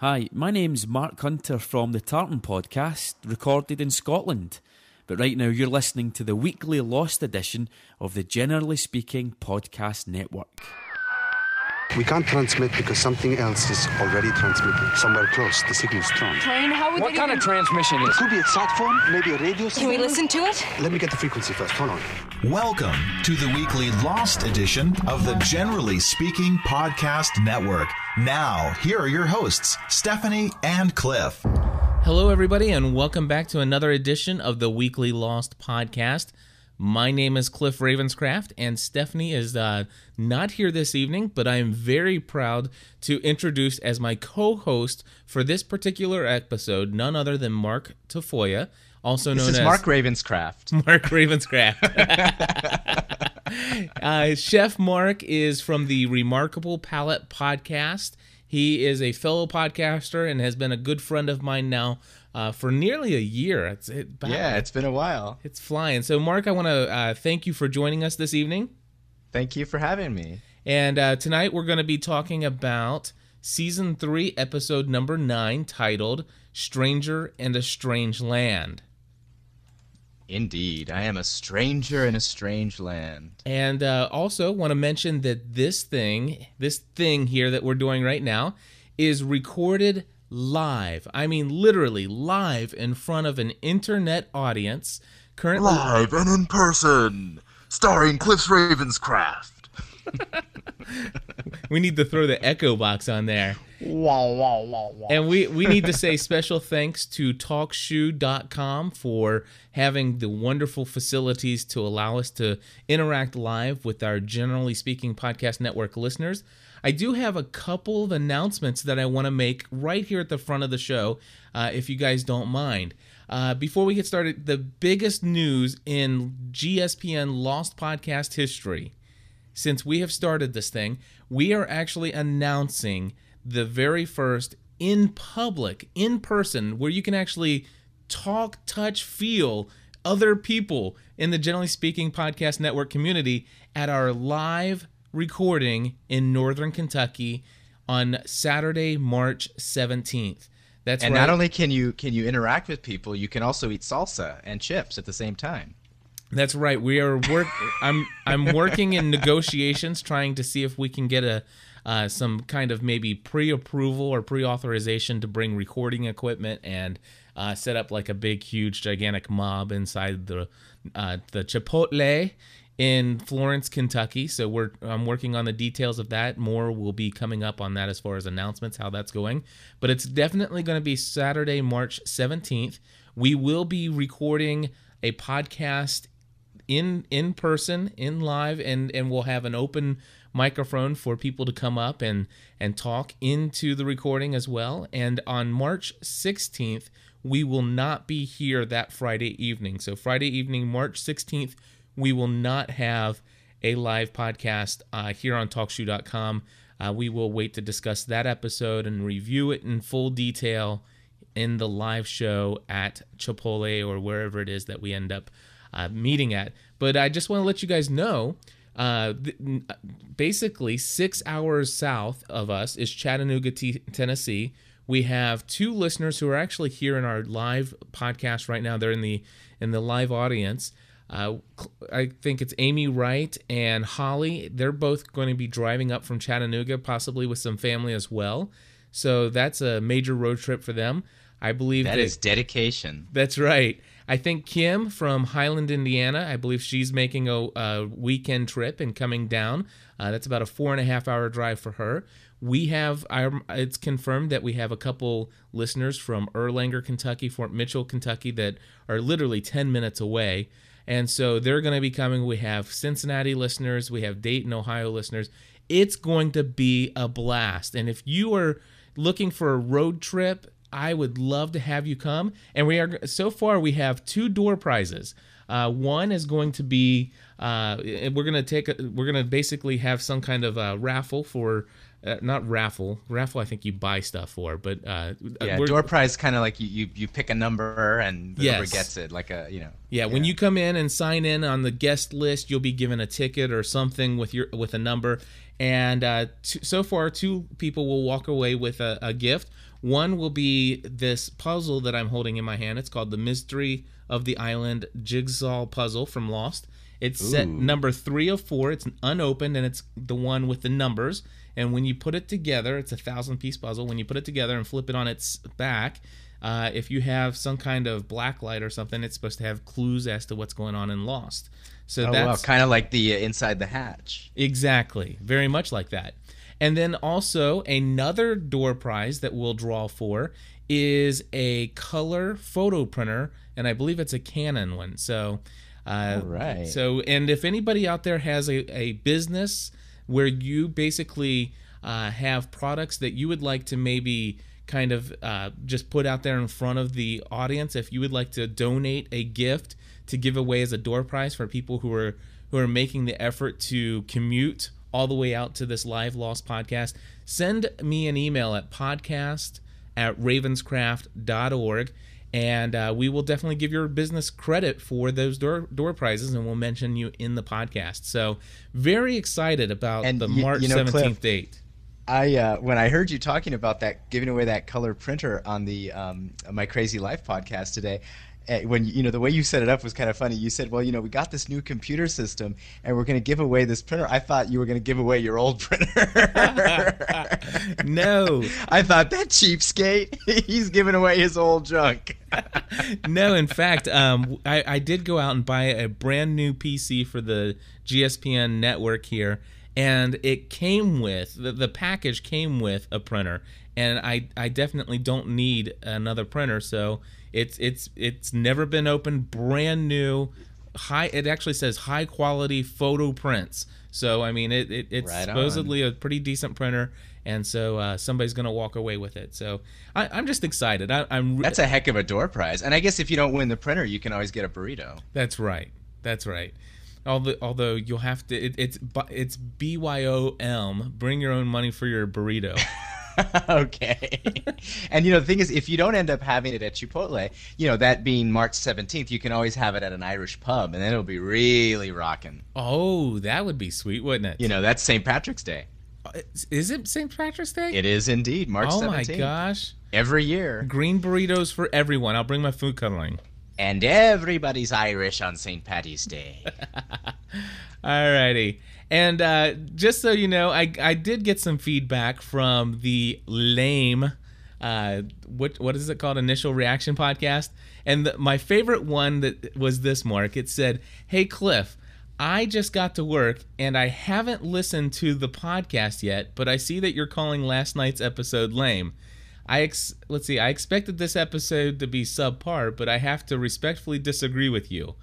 Hi, my name's Mark Hunter from the Tartan Podcast, recorded in Scotland. But right now, you're listening to the weekly Lost edition of the Generally Speaking Podcast Network. We can't transmit because something else is already transmitting. Somewhere close, the signal's strong. Plane, how would What they kind of transmission is It could be a sat phone, maybe a radio Can we listen to it? Let me get the frequency first. Hold on. Welcome to the weekly Lost edition of the Generally Speaking Podcast Network. Now, here are your hosts, Stephanie and Cliff. Hello, everybody, and welcome back to another edition of the Weekly Lost podcast. My name is Cliff Ravenscraft, and Stephanie is uh, not here this evening, but I am very proud to introduce as my co host for this particular episode none other than Mark Tafoya, also known as Mark Ravenscraft. Mark Ravenscraft. uh, Chef Mark is from the Remarkable Palate podcast. He is a fellow podcaster and has been a good friend of mine now uh, for nearly a year. It's it, Yeah, it's been a while. it's flying. So, Mark, I want to uh, thank you for joining us this evening. Thank you for having me. And uh, tonight we're going to be talking about season three, episode number nine, titled "Stranger and a Strange Land." Indeed, I am a stranger in a strange land. And uh, also want to mention that this thing, this thing here that we're doing right now, is recorded live. I mean, literally live in front of an internet audience. Currently, Live and in person, starring Cliff Ravenscraft. we need to throw the echo box on there. Wow, wow, wow, wow. And we, we need to say special thanks to TalkShoe.com for having the wonderful facilities to allow us to interact live with our Generally Speaking Podcast Network listeners. I do have a couple of announcements that I want to make right here at the front of the show, uh, if you guys don't mind. Uh, before we get started, the biggest news in GSPN Lost Podcast history since we have started this thing, we are actually announcing the very first in public, in person, where you can actually talk, touch, feel other people in the Generally Speaking Podcast Network community at our live recording in Northern Kentucky on Saturday, March 17th. That's and right. not only can you can you interact with people, you can also eat salsa and chips at the same time. That's right. We are work. I'm I'm working in negotiations, trying to see if we can get a uh, some kind of maybe pre-approval or pre-authorization to bring recording equipment and uh, set up like a big, huge, gigantic mob inside the uh, the Chipotle in Florence, Kentucky. So we're I'm working on the details of that. More will be coming up on that as far as announcements, how that's going. But it's definitely going to be Saturday, March 17th. We will be recording a podcast in in person in live and and we'll have an open microphone for people to come up and and talk into the recording as well and on March 16th we will not be here that Friday evening so Friday evening March 16th we will not have a live podcast uh, here on talkshoe.com uh, we will wait to discuss that episode and review it in full detail in the live show at Chipotle or wherever it is that we end up uh, meeting at. But I just want to let you guys know. Uh, th- basically, six hours south of us is Chattanooga, T- Tennessee. We have two listeners who are actually here in our live podcast right now. They're in the in the live audience. Uh, I think it's Amy Wright and Holly. They're both going to be driving up from Chattanooga, possibly with some family as well. So that's a major road trip for them. I believe That that is dedication. that's right. I think Kim from Highland, Indiana, I believe she's making a, a weekend trip and coming down. Uh, that's about a four and a half hour drive for her. We have, um, it's confirmed that we have a couple listeners from Erlanger, Kentucky, Fort Mitchell, Kentucky, that are literally 10 minutes away. And so they're going to be coming. We have Cincinnati listeners, we have Dayton, Ohio listeners. It's going to be a blast. And if you are looking for a road trip, I would love to have you come. And we are so far we have two door prizes. Uh, one is going to be uh, we're going to take a, we're to basically have some kind of raffle for uh, not raffle. Raffle, I think you buy stuff for, but uh, Yeah, door prize kind of like you, you you pick a number and whoever Yes. gets it, like a you know. Yeah, when you come in and sign in on the guest list, you'll be given a ticket or something with your with a number. And uh, t- so far, two people will walk away with a, a gift. One will be this puzzle that I'm holding in my hand. It's called the Mystery of the Island Jigsaw Puzzle from Lost. It's set number three of four. It's unopened, and it's the one with the numbers. And when you put it together, it's a thousand piece puzzle. When you put it together and flip it on its back, uh, if you have some kind of black light or something, it's supposed to have clues as to what's going on in Lost. So Oh wow, that's kind of like the uh, inside the hatch. exactly very much like that. And then also another door prize that we'll draw for is a color photo printer, and I believe it's a Canon one. So, uh, All right. So, and if anybody out there has a, a business where you basically uh, have products that you would like to maybe kind of uh, just put out there in front of the audience, if you would like to donate a gift to give away as a door prize for people who are who are making the effort to commute all the way out to this live lost podcast, send me an email at podcast at ravenscraft.org and uh, we will definitely give your business credit for those door door prizes and we'll mention you in the podcast so very excited about And the you- march you know, 17th Cliff, date I uh, when I heard you talking about that, giving away that color printer on the um, my Crazy Life podcast today. When you know the way you set it up was kind of funny. You said, "Well, you know, we got this new computer system, and we're going to give away this printer." I thought you were going to give away your old printer. no I thought that cheapskate, he's giving away his old junk. no, in fact, um, I, I did go out and buy a brand new PC for the GSPN network here, and it came with the, the package came with a printer, and I I definitely don't need another printer, so it's it's it's never been opened, brand new, high. It actually says high quality photo prints. So I mean, it, it it's Right supposedly a pretty decent printer, and so uh, somebody's gonna walk away with it. So I, I'm just excited. I, I'm re- That's a heck of a door prize. And I guess if you don't win the printer, you can always get a burrito. That's right. That's right. Although, although you'll have to, it, it's it's B Y O M. Bring your own money for your burrito. okay. and you know the thing is, if you don't end up having it at Chipotle, you know that being March 17th, you can always have it at an Irish pub, and then it'll be really rocking. oh, that would be sweet, wouldn't it? You know that's St. Patrick's Day. Uh, is it St. Patrick's Day? It is indeed March oh 17th. my gosh! Every year, Green burritos for everyone. I'll bring my food coloring. and everybody's Irish on St. Patty's Day. Alrighty. And uh, just so you know, I, I did get some feedback from the lame, uh, what what is it called? Initial reaction podcast. And the, my favorite one that was this mark. It said, "Hey Cliff, I just got to work and I haven't listened to the podcast yet, but I see that you're calling last night's episode lame." I ex- let's see. I expected this episode to be subpar, but I have to respectfully disagree with you.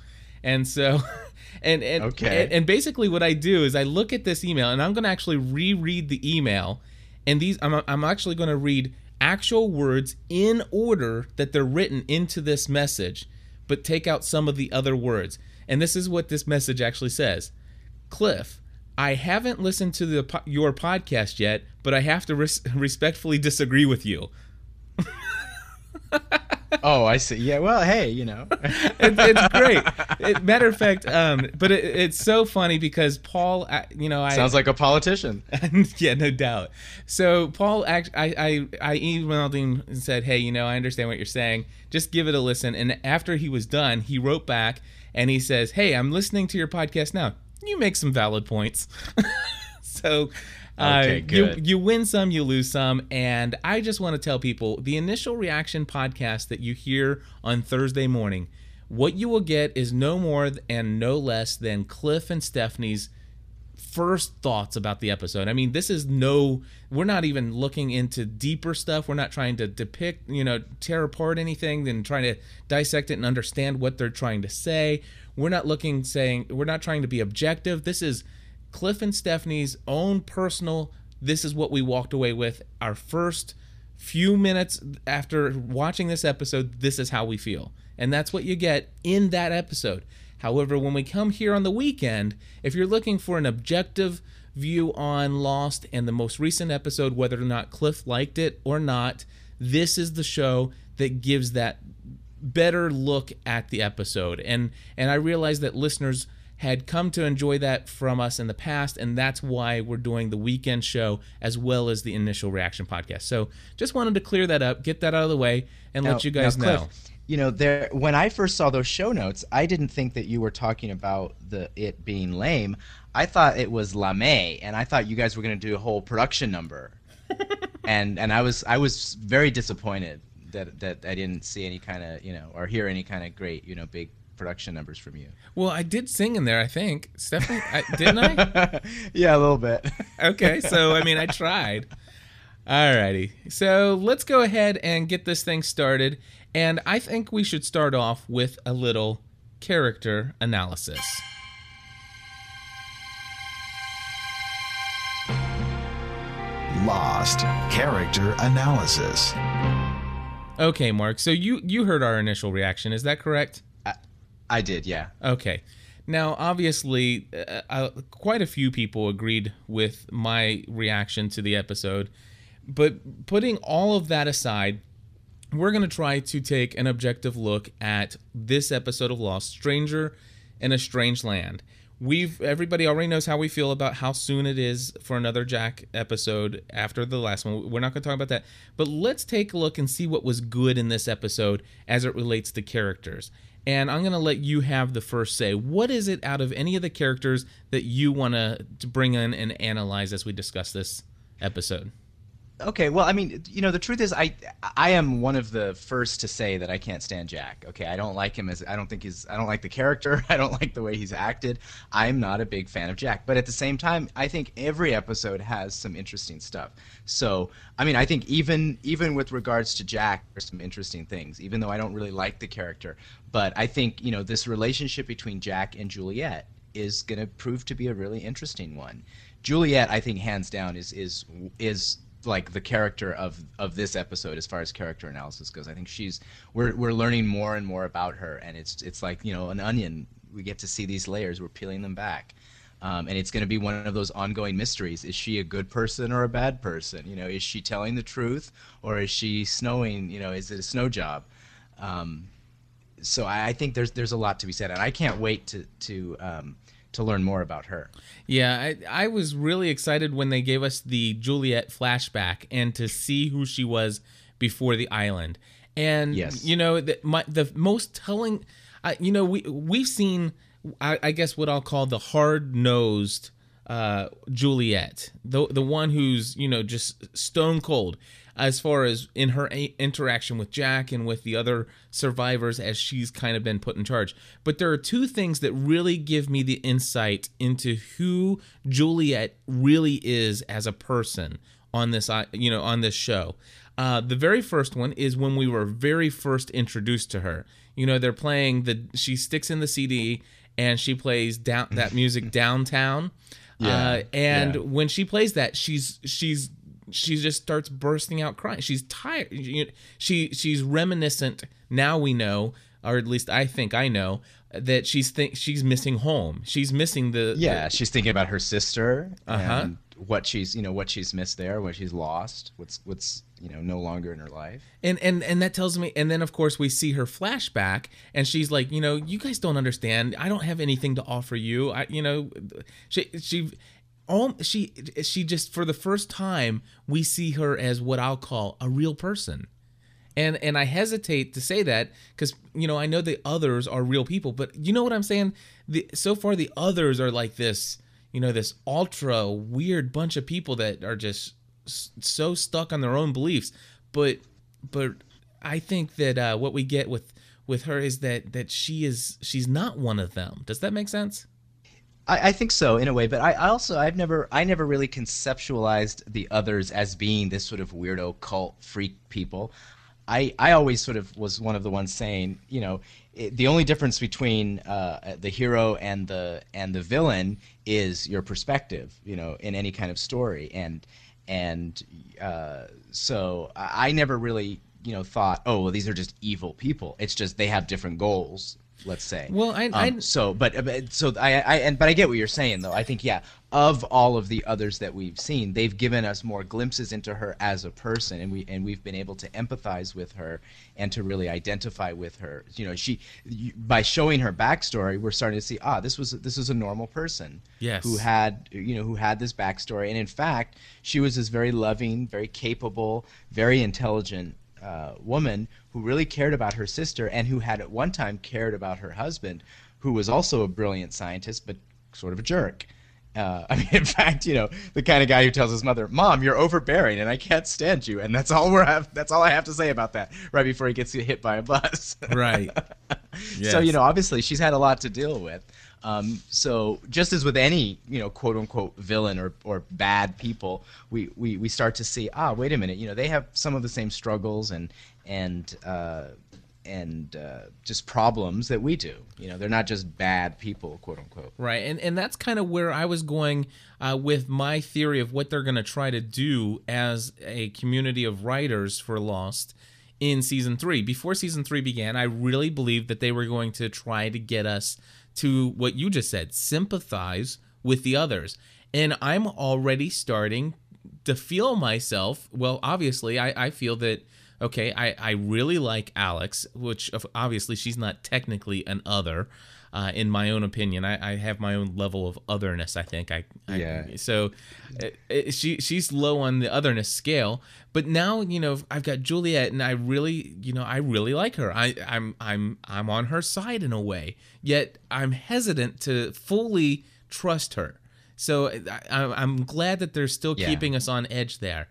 And so, and and Okay. and, and basically what I do is I look at this email and I'm going to actually reread the email, and these I'm I'm actually going to read actual words in order that they're written into this message, but take out some of the other words. And this is what this message actually says. Cliff, I haven't listened to the your podcast yet, but I have to res- respectfully disagree with you. oh, I see. Yeah. Well, hey, you know. It, it's great. It, matter of fact, um, but it, it's so funny because Paul, uh, you know, I Sounds like a politician. yeah, no doubt. So Paul, act, I, I, I emailed him and said, "Hey, you know, I understand what you're saying. Just give it a listen." And after he was done, he wrote back and he says, "Hey, I'm listening to your podcast now. You make some valid points." so. Okay, you, good. you win some, you lose some. And I just want to tell people the initial reaction podcast that you hear on Thursday morning, what you will get is no more and no less than Cliff and Stephanie's first thoughts about the episode. I mean, this is no, we're not even looking into deeper stuff. We're not trying to depict, you know, tear apart anything and trying to dissect it and understand what they're trying to say. We're not looking, saying, we're not trying to be objective. This is Cliff and Stephanie's own personal, this is what we walked away with. Our first few minutes after watching this episode, this is how we feel. And that's what you get in that episode. However, when we come here on the weekend, if you're looking for an objective view on Lost and the most recent episode, whether or not Cliff liked it or not, this is the show that gives that better look at the episode. And and I realize that listeners had come to enjoy that from us in the past, and that's why we're doing the weekend show as well as the initial reaction podcast. So just wanted to clear that up, get that out of the way, and Now- let you guys now, Cliff, know. You know, there when I first saw those show notes, I didn't think that you were talking about the it being lame. I thought it was lame, and I thought you guys were going to do a whole production number. and and I was I was very disappointed that that I didn't see any kind of you know or hear any kind of great you know big production numbers from you. Well, I did sing in there, I think. Stephanie, I, didn't I? yeah, a little bit. okay, so I mean, I tried. Alrighty, so let's go ahead and get this thing started. And I think we should start off with a little character analysis. Lost Character Analysis. Okay, Mark. So you you heard our initial reaction. Is that correct? I did, yeah. Okay. Now, obviously, uh, uh, quite a few people agreed with my reaction to the episode. But putting all of that aside, we're going to try to take an objective look at this episode of Lost Stranger in a Strange Land. We've everybody already knows how we feel about how soon it is for another Jack episode after the last one. We're not going to talk about that. But let's take a look and see what was good in this episode as it relates to characters. And I'm going to let you have the first say. What is it out of any of the characters that you want to bring in and analyze as we discuss this episode? Okay, well, I mean, you know, the truth is, I I am one of the first to say that I can't stand Jack. Okay, I don't like him as I don't think he's I don't like the character. I don't like the way he's acted. I'm not a big fan of Jack, but at the same time, I think every episode has some interesting stuff. So, I mean, I think even even with regards to Jack, there's some interesting things. Even though I don't really like the character, but I think you know this relationship between Jack and Juliet is going to prove to be a really interesting one. Juliet, I think, hands down, is is is like the character of of this episode as far as character analysis goes. I think she's we're we're learning more and more about her, and it's it's like you know an onion. We get to see these layers. We're peeling them back. Um, and it's going to be one of those ongoing mysteries. Is she a good person or a bad person? You know, is she telling the truth or is she snowing? You know, is it a snow job? Um, so I, I think there's there's a lot to be said, and I can't wait to to um, to learn more about her. Yeah, I, I was really excited when they gave us the Juliet flashback and to see who she was before the island. And Yes. you know, the, my the most telling, uh, you know, we we've seen, I, I guess what I'll call the hard nosed uh, Juliet, the the one who's you know just stone cold as far as in her a- interaction with Jack and with the other survivors as she's kind of been put in charge. But there are two things that really give me the insight into who Juliet really is as a person on this uh, you know on this show. Uh, the very first one is when we were very first introduced to her. You know, they're playing the she sticks in the CD and she plays down that music downtown. Yeah, Uh, and yeah. when she plays that, she's she's she just starts bursting out crying. She's tired. She she- she's reminiscent. Now we know, or at least I think I know that she's think she's missing home. She's missing the Yeah, she's thinking about her sister Uh-huh. and what she's you know what she's missed there, what she's lost, what's what's you know no longer in her life. and and and that tells me and then of course we see her flashback and she's like you know you guys don't understand i don't have anything to offer you i you know she she all she she just for the first time we see her as what i'll call a real person. And and i hesitate to say that because you know i know the others are real people but you know what i'm saying? The so far the others are like this you know this ultra weird bunch of people that are just so stuck on their own beliefs. But but i think that uh what we get with with her is that that she is she's not one of them. Does that make sense I, I think so in a way, but I, I also I've never I never really conceptualized the others as being this sort of weirdo cult freak people. I I always sort of was one of the ones saying, you know, it, the only difference between uh, the hero and the and the villain is your perspective, you know, in any kind of story, and and uh, so I, I never really you know thought, oh, well, these are just evil people. It's just they have different goals let's say. Well, I- Um, I- so but uh, so I, I and but I get what you're saying though. I think yeah, of all of the others that we've seen, they've given us more glimpses into her as a person, and we and we've been able to empathize with her and to really identify with her. You know, she you, by showing her backstory, we're starting to see ah, this was this is a normal person Yes. who had you know who had this backstory, and in fact, she was this very loving, very capable, very intelligent uh, woman who really cared about her sister and who had at one time cared about her husband, who was also a brilliant scientist but sort of a jerk. Uh, I mean, in fact, you know, the kind of guy who tells his mother, "Mom, you're overbearing, and I can't stand you," and that's all we're have. That's all I have to say about that. Right before he gets hit by a bus. Right. So you know, obviously, she's had a lot to deal with. Um, so just as with any you know quote unquote villain or, or bad people, we, we, we start to see ah wait a minute you know they have some of the same struggles and and uh, and uh, just problems that we do. You know they're not just bad people quote unquote. Right, and and that's kind of where I was going uh, with my theory of what they're going to try to do as a community of writers for Lost in season three. Before season three began, I really believed that they were going to try to get us to what you just said, sympathize with the others, and I'm already starting to feel myself. Well, obviously, I, I feel that okay, I, I really like Alex, which obviously she's not technically an other, uh, in my own opinion. I, I have my own level of otherness. I think I, I Yeah. So uh, uh, she she's low on the otherness scale, but now you know I've got Juliet, and I really you know I really like her. I I'm I'm I'm on her side in a way, yet I'm hesitant to fully trust her. So I, I- I'm glad that they're still Yeah. keeping us on edge there.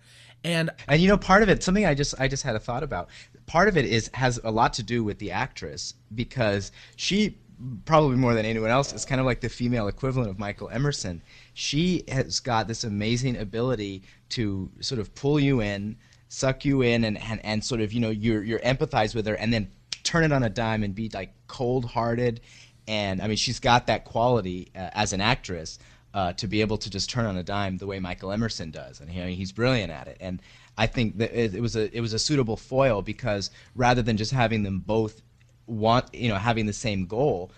And And you know, part of it, something I just I just had a thought about. Part of it is has a lot to do with the actress because she probably more than anyone else is kind of like the female equivalent of Michael Emerson. She has got this amazing ability to sort of pull you in, suck you in, and and, and sort of you know you're you're empathize with her, and then turn it on a dime and be like cold-hearted. And I mean, she's got that quality uh, as an actress uh, to be able to just turn on a dime the way Michael Emerson does, and you know, he's brilliant at it. And I think that it, it was a it was a suitable foil because rather than just having them both want you know having the same goal,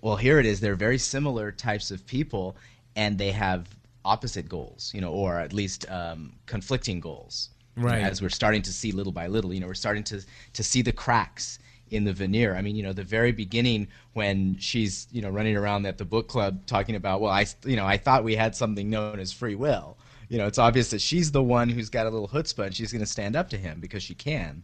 well here it is they're very similar types of people, and they have opposite goals, you know, or at least um, conflicting goals. you know, Right. as we're starting to see little by little, you know, we're starting to to see the cracks in the veneer. I mean, you know, the very beginning when she's, you know, running around at the book club talking about, well, I, you know, I thought we had something known as free will. You know, it's obvious that she's the one who's got a little chutzpah and she's going to stand up to him because she can.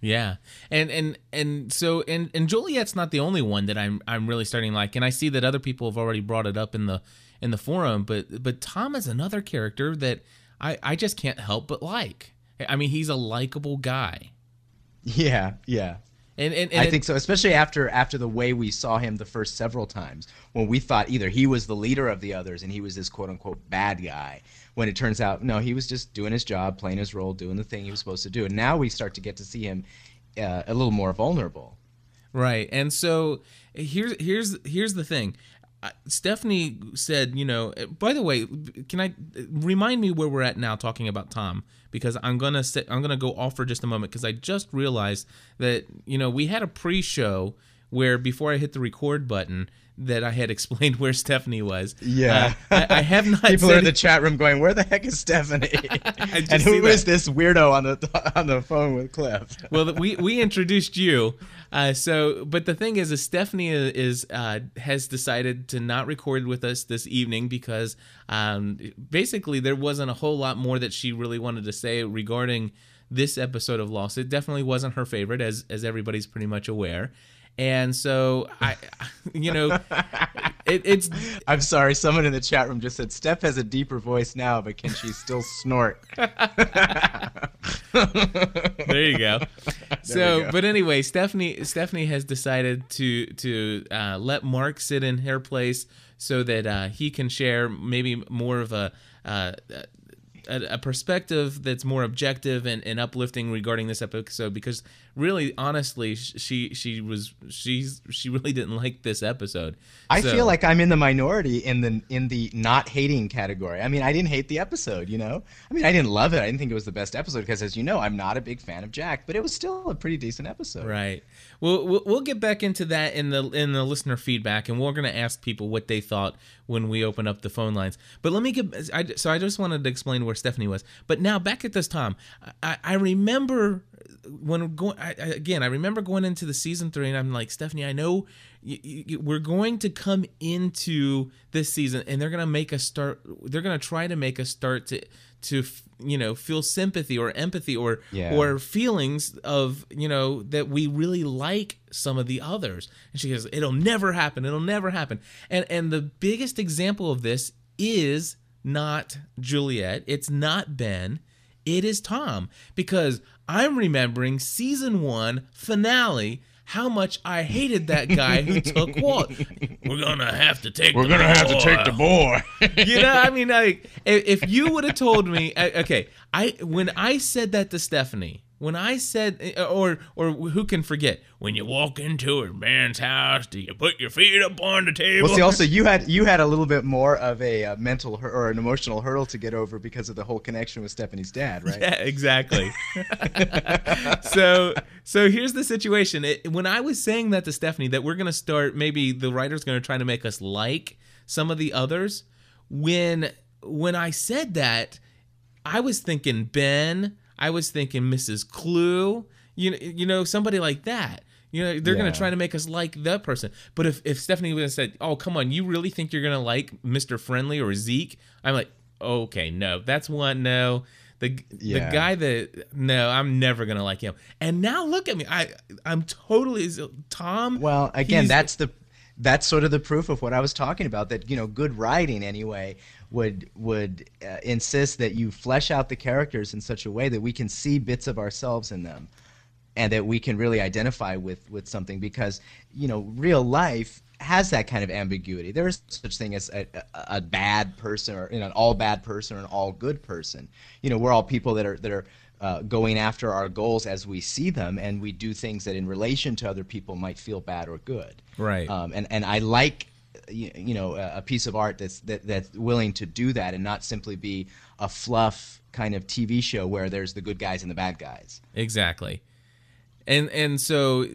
Yeah, and and and so and and Juliet's not the only one that I'm I'm really starting to like, and I see that other people have already brought it up in the in the forum, but but Tom is another character that I I just can't help but like. I mean, he's a likable guy, Yeah, yeah. And and, and I think so, especially after after the way we saw him the first several times, when we thought either he was the leader of the others and he was this quote unquote bad guy, when it turns out no, he was just doing his job, playing his role, doing the thing he was supposed to do, and now we start to get to see him uh, a little more vulnerable. Right. And so here's here's here's the thing. Uh, Stephanie said, you know, by the way, can I remind me where we're at now talking about Tom because I'm to say I'm to go off for just a moment because I just realized that, you know, we had a pre-show where before I hit the record button that I had explained where Stephanie was. Yeah. Uh, I, I have not People are in the chat room going, "Where the heck is Stephanie?" and who is this weirdo on the on the phone with Cliff? well, we we introduced you. Uh, so, but the thing is, is Stephanie is uh, has decided to not record with us this evening because um, basically there wasn't a whole lot more that she really wanted to say regarding this episode of Lost. It definitely wasn't her favorite, as as everybody's pretty much aware. And so I, you know, it, it's I'm sorry, someone in the chat room just said Steph has a deeper voice now, but can she still snort? there you go. we so, go. but anyway, Stephanie Stephanie has decided to to uh, let Mark sit in her place so that uh, he can share maybe more of a uh, a, a perspective that's more objective and, and uplifting regarding this episode because really honestly she she was she's she really didn't like this episode I So- feel like I'm in the minority in the in the not hating category. I mean, I didn't hate the episode, you know. I mean, I didn't love it. I didn't think it was the best episode because, as you know, I'm not a big fan of Jack. But it was still a pretty decent episode. Right. Well, we'll we'll get back into that in the in the listener feedback, and we're going to ask people what they thought when we open up the phone lines. But let me get. I, so I just wanted to explain where Stephanie was. But now back at this time, I, I remember when going I, again. I remember going into the season three, and I'm like, Stephanie, I know we're going to come into this season, and they're going to make us start. They're going to try to make us start to to you know feel sympathy or empathy or Yeah. or feelings of you know that we really like some of the others and she goes it'll never happen it'll never happen and and the biggest example of this is not juliet it's not ben it is tom because i'm remembering season one finale how much I hated that guy who took Walt. We're gonna have to take. We're gonna have to take the boy. you know, I mean, like if, if you would have told me, uh, okay, I when I said that to Stephanie, when I said, uh, or or who can forget when you walk into a man's house, do you put your feet up on the table? Well, see, also you had you had a little bit more of a uh, mental hur- or an emotional hurdle to get over because of the whole connection with Stephanie's dad, right? Yeah, exactly. so so here's the situation. It, when I was saying that to Stephanie, that we're gonna start, maybe the writer's gonna try to make us like some of the others. When when I said that, I was thinking Ben. I was thinking Mrs. Klugh. You know, you know somebody like that. You know, they're gonna try to make us like that person. But if if Stephanie would have said, "Oh, come on, you really think you're gonna like Mr. Friendly or Zeke?" I'm like, okay, no, that's one. No, the Yeah. the guy that no, I'm never gonna like him. And now look at me. I I'm totally Tom. Well, again, that's the that's sort of the proof of what I was talking about. That you know, good writing anyway would would uh, insist that you flesh out the characters in such a way that we can see bits of ourselves in them, and that we can really identify with with something. Because you know, real life has that kind of ambiguity. There is such thing as a, a, a bad person or you know, an all bad person or an all good person. You know, we're all people that are that are uh, going after our goals as we see them, and we do things that, in relation to other people, might feel bad or good. Right. Um, and and I like, you, you know, a, piece of art that's that, that's willing to do that and not simply be a fluff kind of TV show where there's the good guys and the bad guys. Exactly. And and so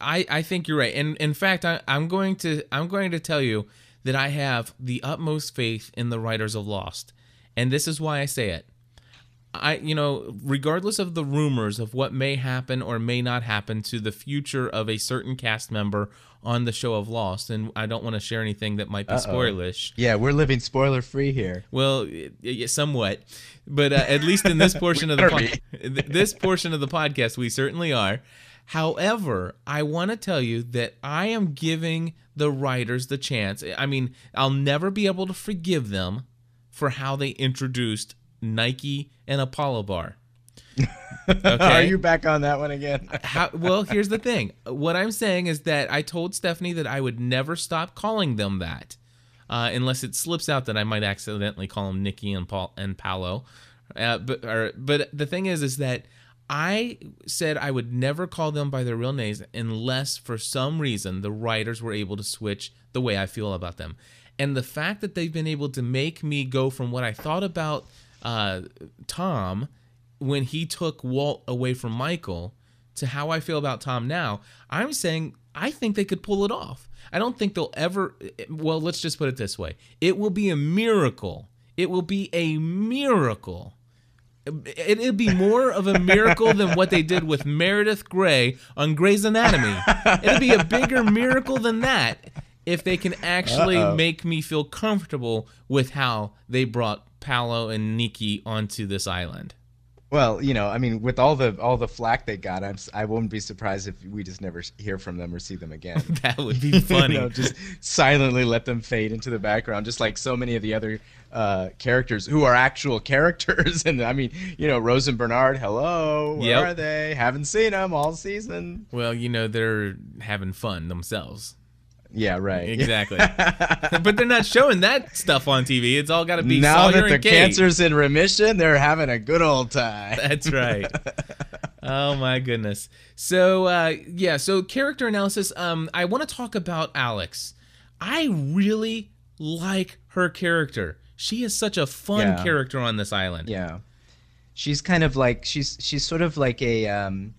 I I think you're right. And in fact, I, I'm going to I'm going to tell you that I have the utmost faith in the writers of Lost, and this is why I say it. I you know regardless of the rumors of what may happen or may not happen to the future of a certain cast member on the show of Lost, and I don't want to share anything that might be spoilish. Yeah, we're living spoiler free here. Well, somewhat, but uh, at least in this portion of the th- this portion of the podcast, we certainly are. However, I want to tell you that I am giving the writers the chance. I mean, I'll never be able to forgive them for how they introduced Nike and Apollo Bar. Okay. Are you back on that one again? How, well, here's the thing. What I'm saying is that I told Stephanie that I would never stop calling them that, uh, unless it slips out that I might accidentally call them Nikki and Paul and Paolo. Uh, but or, but the thing is, is that I said I would never call them by their real names unless, for some reason, the writers were able to switch the way I feel about them. And the fact that they've been able to make me go from what I thought about uh, Tom when he took Walt away from Michael to how I feel about Tom now, I'm saying I think they could pull it off. I don't think they'll ever. Well, let's just put it this way: it will be a miracle. It will be a miracle. It, it'd be more of a miracle than what they did with Meredith Grey on Grey's Anatomy. It'd be a bigger miracle than that if they can actually make me feel comfortable with how they brought Paolo and Nikki onto this island. Well, you know, I mean, with all the all the flack they got, I'm I wouldn't be surprised if we just never hear from them or see them again. That would be funny. you know, just silently let them fade into the background, just like so many of the other uh, characters who are actual characters. and I mean, you know, Rose and Bernard, hello, where Yep. are they? Haven't seen them all season. Well, you know, they're having fun themselves. Yeah, right. Exactly. but they're not showing that stuff on TV. It's all got to be now Sawyer that the cancer's in remission, they're having a good old time. That's right. oh my goodness. So uh, yeah, so character analysis. Um, I want to talk about Alex. I really like her character. She is such a fun Yeah. character on this island. Yeah, she's kind of like she's she's sort of like a um,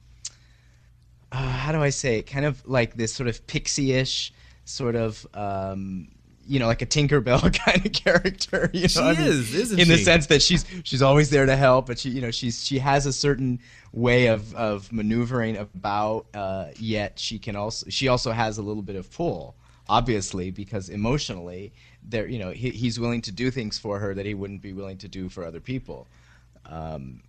uh, how do I say it? Kind of like this sort of pixie-ish sort of um, you know, like a Tinkerbell kind of character. You know She I mean? is, isn't she? in the sense that she's she's always there to help, but she you know she's she has a certain way of of maneuvering about. Uh, yet she can also she also has a little bit of pull, obviously, because emotionally, there you know he, he's willing to do things for her that he wouldn't be willing to do for other people. Um,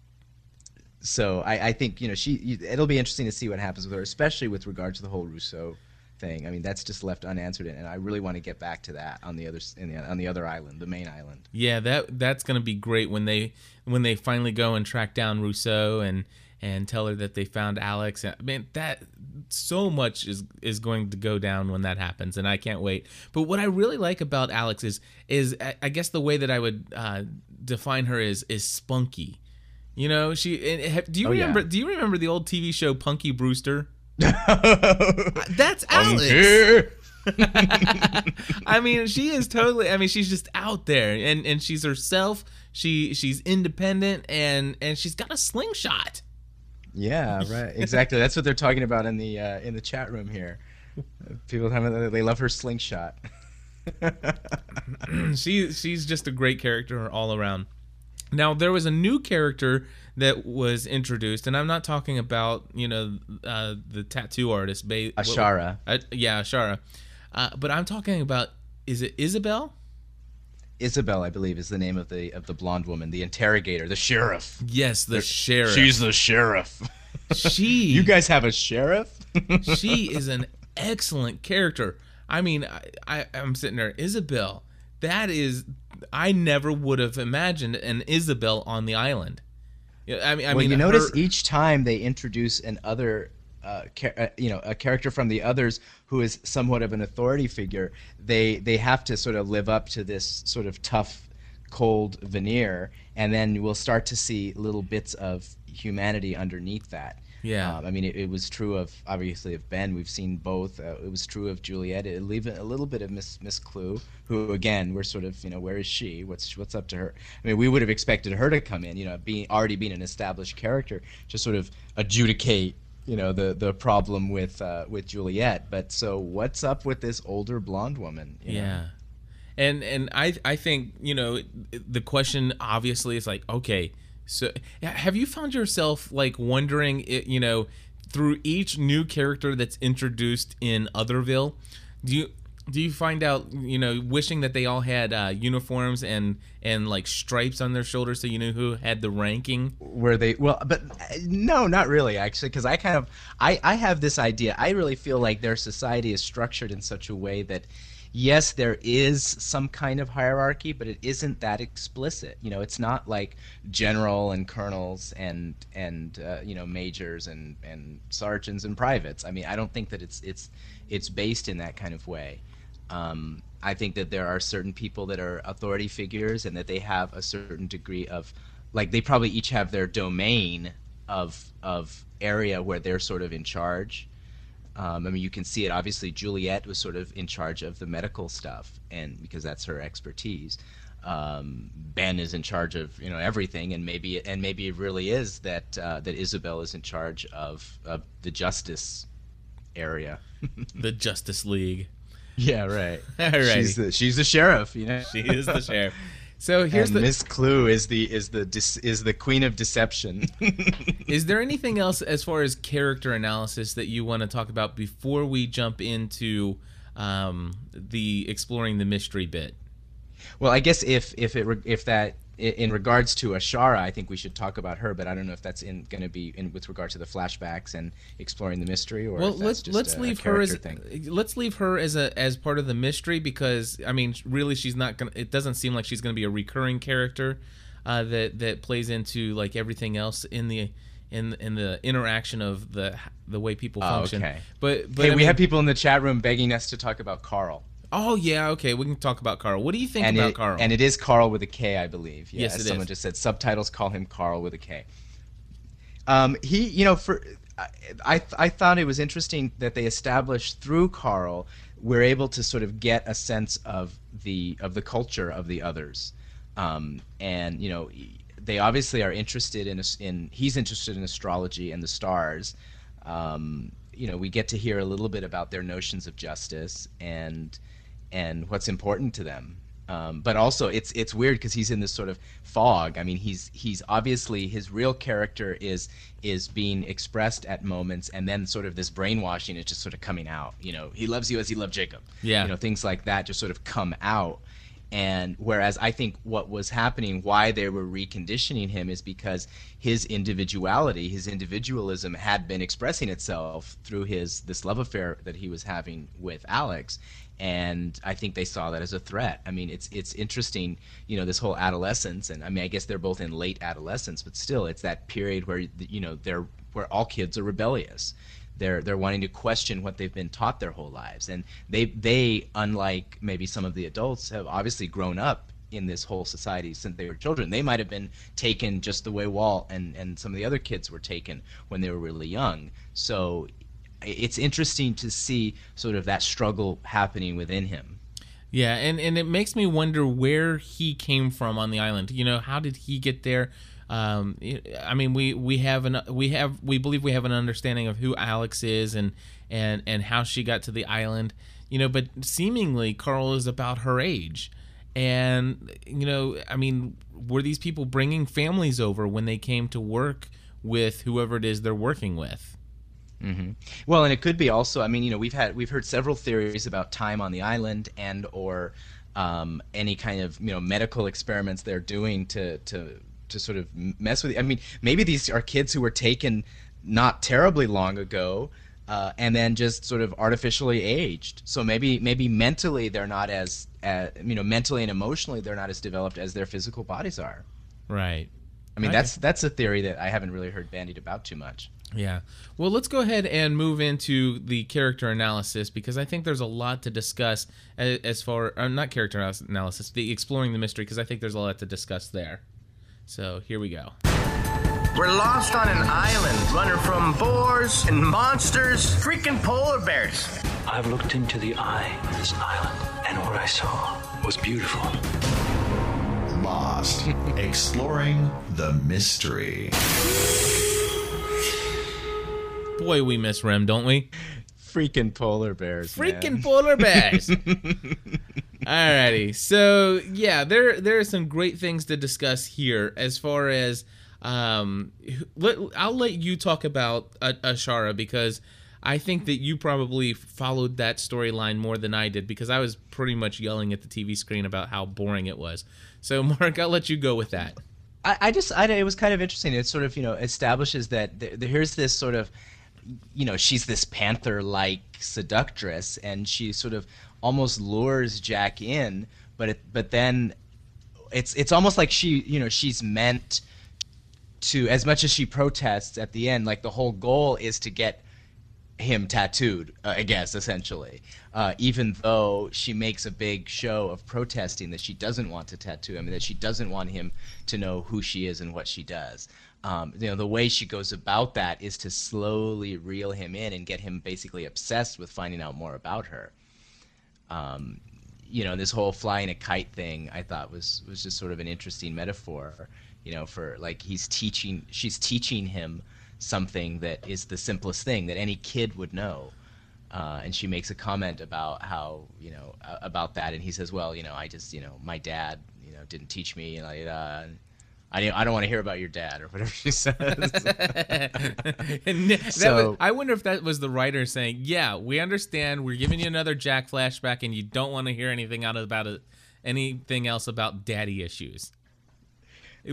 so I, I think you know she it'll be interesting to see what happens with her, especially with regard to the whole Rousseau thing. I mean, that's just left unanswered, and I really want to get back to that on the other in the, on the other island, the main island. Yeah, that that's gonna be great when they when they finally go and track down Rousseau and and tell her that they found Alex. I mean that so much is is going to go down when that happens, and I can't wait. But what I really like about Alex is is I- guess the way that I would uh, define her is is spunky. You know, she. Do you Oh, yeah. remember? Do you remember the old TV show Punky Brewster? That's Alex. I mean, she is totally. I mean, she's just out there, and and she's herself. She she's independent, and and she's got a slingshot. Yeah, right. Exactly. That's what they're talking about in the uh, in the chat room here. People have they love her slingshot. She she's just a great character all around. Now there was a new character that was introduced, and I'm not talking about you know uh, the tattoo artist, ba- Achara. Uh, yeah, Achara. Uh, but I'm talking about is it Isabel? Isabel, I believe, is the name of the of the blonde woman, the interrogator, the sheriff. Yes, the sheriff. She's the sheriff. she. You guys have a sheriff? she is an excellent character. I mean, I, I I'm sitting there, Isabel. That is, I never would have imagined an Isabel on the island. Yeah, I mean, I well, mean, you notice each time they introduce an other, uh, uh, you know, a character from the others who is somewhat of an authority figure. They they have to sort of live up to this sort of tough, cold veneer, and then we'll start to see little bits of humanity underneath that. Yeah. Um, I mean, it, it was true of obviously of Ben. We've seen both. Uh, it was true of Juliet. It leave a little bit of Miss Miss Klugh, who again we're sort of you know where is she? What's what's up to her? I mean, we would have expected her to come in, you know, being already being an established character, to sort of adjudicate you know the the problem with uh, with Juliet. But so what's up with this older blonde woman? you know? yeah, and and I I think you know the question obviously is like okay, so have you found yourself like wondering you know through each new character that's introduced in Otherville, do you do you find out you know wishing that they all had uh, uniforms and and like stripes on their shoulders so you knew who had the ranking? where they well but uh, no not really actually because i kind of I, I have this idea i really feel like their society is structured in such a way that yes there is some kind of hierarchy but it isn't that explicit. You know it's not like general and colonels and and uh, you know majors and and sergeants and privates. I mean i don't think that it's it's it's based in that kind of way. Um, I think that there are certain people that are authority figures and that they have a certain degree of, like, they probably each have their domain of of area where they're sort of in charge. Um, I mean, you can see it. Obviously, Juliet was sort of in charge of the medical stuff, and because that's her expertise. Um, ben is in charge of you know everything, and maybe and maybe it really is that uh, that Isabel is in charge of, of the justice area. The Justice League. Yeah, right. Alrighty. She's the she's the sheriff, you know. She is the sheriff. So here's and the Miss Klugh is the is the is the queen of deception. Is there anything else as far as character analysis that you want to talk about before we jump into um, the exploring the mystery bit? well, I guess if if it if that in regards to Achara, I think we should talk about her, but I don't know if that's in going to be in with regard to the flashbacks and exploring the mystery, or Well, let's let's a, leave a her as thing. let's leave her as a as part of the mystery because I mean, really, she's not gonna. It doesn't seem like she's gonna be a recurring character uh, that that plays into like everything else in the in in the interaction of the the way people Oh, function. okay. But but hey, I we mean- have people in the chat room begging us to talk about Karl. Oh yeah, okay. We can talk about Karl. What do you think and about it, Karl? And it is Karl with a K, I believe. Yeah, Yes, it someone is. just said. Subtitles call him Karl with a K. Um, he, you know, for I, I, I thought it was interesting that they established through Karl, we're able to sort of get a sense of the of the culture of the others, um, and you know, they obviously are interested in in he's interested in astrology and the stars. Um, you know, we get to hear a little bit about their notions of justice and and what's important to them. Um, but also, it's it's weird because he's in this sort of fog. I mean, he's he's obviously his real character is is being expressed at moments, and then sort of this brainwashing is just sort of coming out. You know, he loves you as he loved Jacob. Yeah. You know, things like that just sort of come out. And whereas I think what was happening, why they were reconditioning him, is because his individuality, his individualism, had been expressing itself through his this love affair that he was having with Alex, and I think they saw that as a threat. I mean, it's it's interesting, you know, this whole adolescence, and I mean, I guess they're both in late adolescence, but still, it's that period where you know they're where all kids are rebellious. They're they're wanting to question what they've been taught their whole lives. And they they unlike maybe some of the adults have obviously grown up in this whole society since they were children. They might have been taken just the way Walt and and some of the other kids were taken when they were really young. So it's interesting to see sort of that struggle happening within him Yeah, and, and it makes me wonder where he came from on the island. You know, how did he get there? Um, I mean, we, we have an we have we believe we have an understanding of who Alex is and and and how she got to the island. You know, but seemingly Carl is about her age, and you know, I mean, were these people bringing families over when they came to work with whoever it is they're working with? Well, and it could be also. I mean, you know, we've had we've heard several theories about time on the island and or um, any kind of you know medical experiments they're doing to to to sort of mess with. I mean, maybe these are kids who were taken not terribly long ago. Uh, and then just sort of artificially aged. So maybe maybe mentally they're not as, uh, you know mentally and emotionally they're not as developed as their physical bodies are. Right. I mean Okay. that's that's a theory that I haven't really heard bandied about too much. Yeah. Well, let's go ahead and move into the character analysis because I think there's a lot to discuss a- as far uh, not character analysis- analysis, the exploring the mystery because I think there's a lot to discuss there. So, here we go. We're lost on an island, running from boars and monsters, freaking polar bears. I've looked into the eye of this island, and what I saw was beautiful. Lost. Exploring the mystery. Boy, we miss Rem, don't we? Freaking polar bears. man. Freaking polar bears. Alrighty. So yeah, there there are some great things to discuss here as far as um let, I'll let you talk about uh, Achara because I think that you probably followed that storyline more than I did because I was pretty much yelling at the TV screen about how boring it was. So Mark, I'll let you go with that. I, I just I, it was kind of interesting. It sort of you know establishes that th- th- here's this sort of you know she's this panther-like seductress, and she sort of almost lures Jack in, but it, but then it's it's almost like she you know she's meant to as much as she protests at the end like the whole goal is to get him tattooed uh, i guess essentially uh, even though she makes a big show of protesting that she doesn't want to tattoo him and that she doesn't want him to know who she is and what she does um, you know the way she goes about that is to slowly reel him in and get him basically obsessed with finding out more about her um, you know, this whole flying a kite thing, I thought was was just sort of an interesting metaphor. You know, for like he's teaching, she's teaching him something that is the simplest thing that any kid would know. Uh, and she makes a comment about how you know uh, about that, and he says, "Well, you know, I just you know my dad you know didn't teach me, and I uh, I I don't want to hear about your dad or whatever she says." That So- was, I wonder if that was the writer saying, "Yeah, we understand. We're giving you another Jack flashback, and you don't want to hear anything out about it, anything else about daddy issues."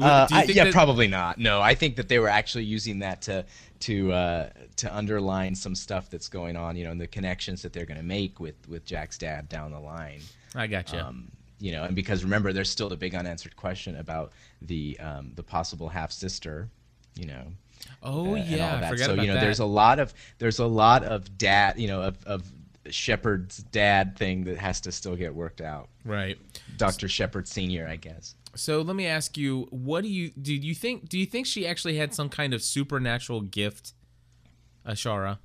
Uh, I- yeah, that- probably not. No, I think that they were actually using that to to uh, to underline some stuff that's going on, you know, and the connections that they're going to make with with Jack's dad down the line. I got you. Um, you know, and because remember, there's still the big unanswered question about the um, the possible half sister. You know, Oh and yeah, all I that. forgot so you know, that. there's a lot of there's a lot of dad, you know, of, of Shepard's dad thing that has to still get worked out. right. Dr. Shepard Senior, I guess. So let me ask you, what do you do? You think? Do you think she actually had some kind of supernatural gift, Achara?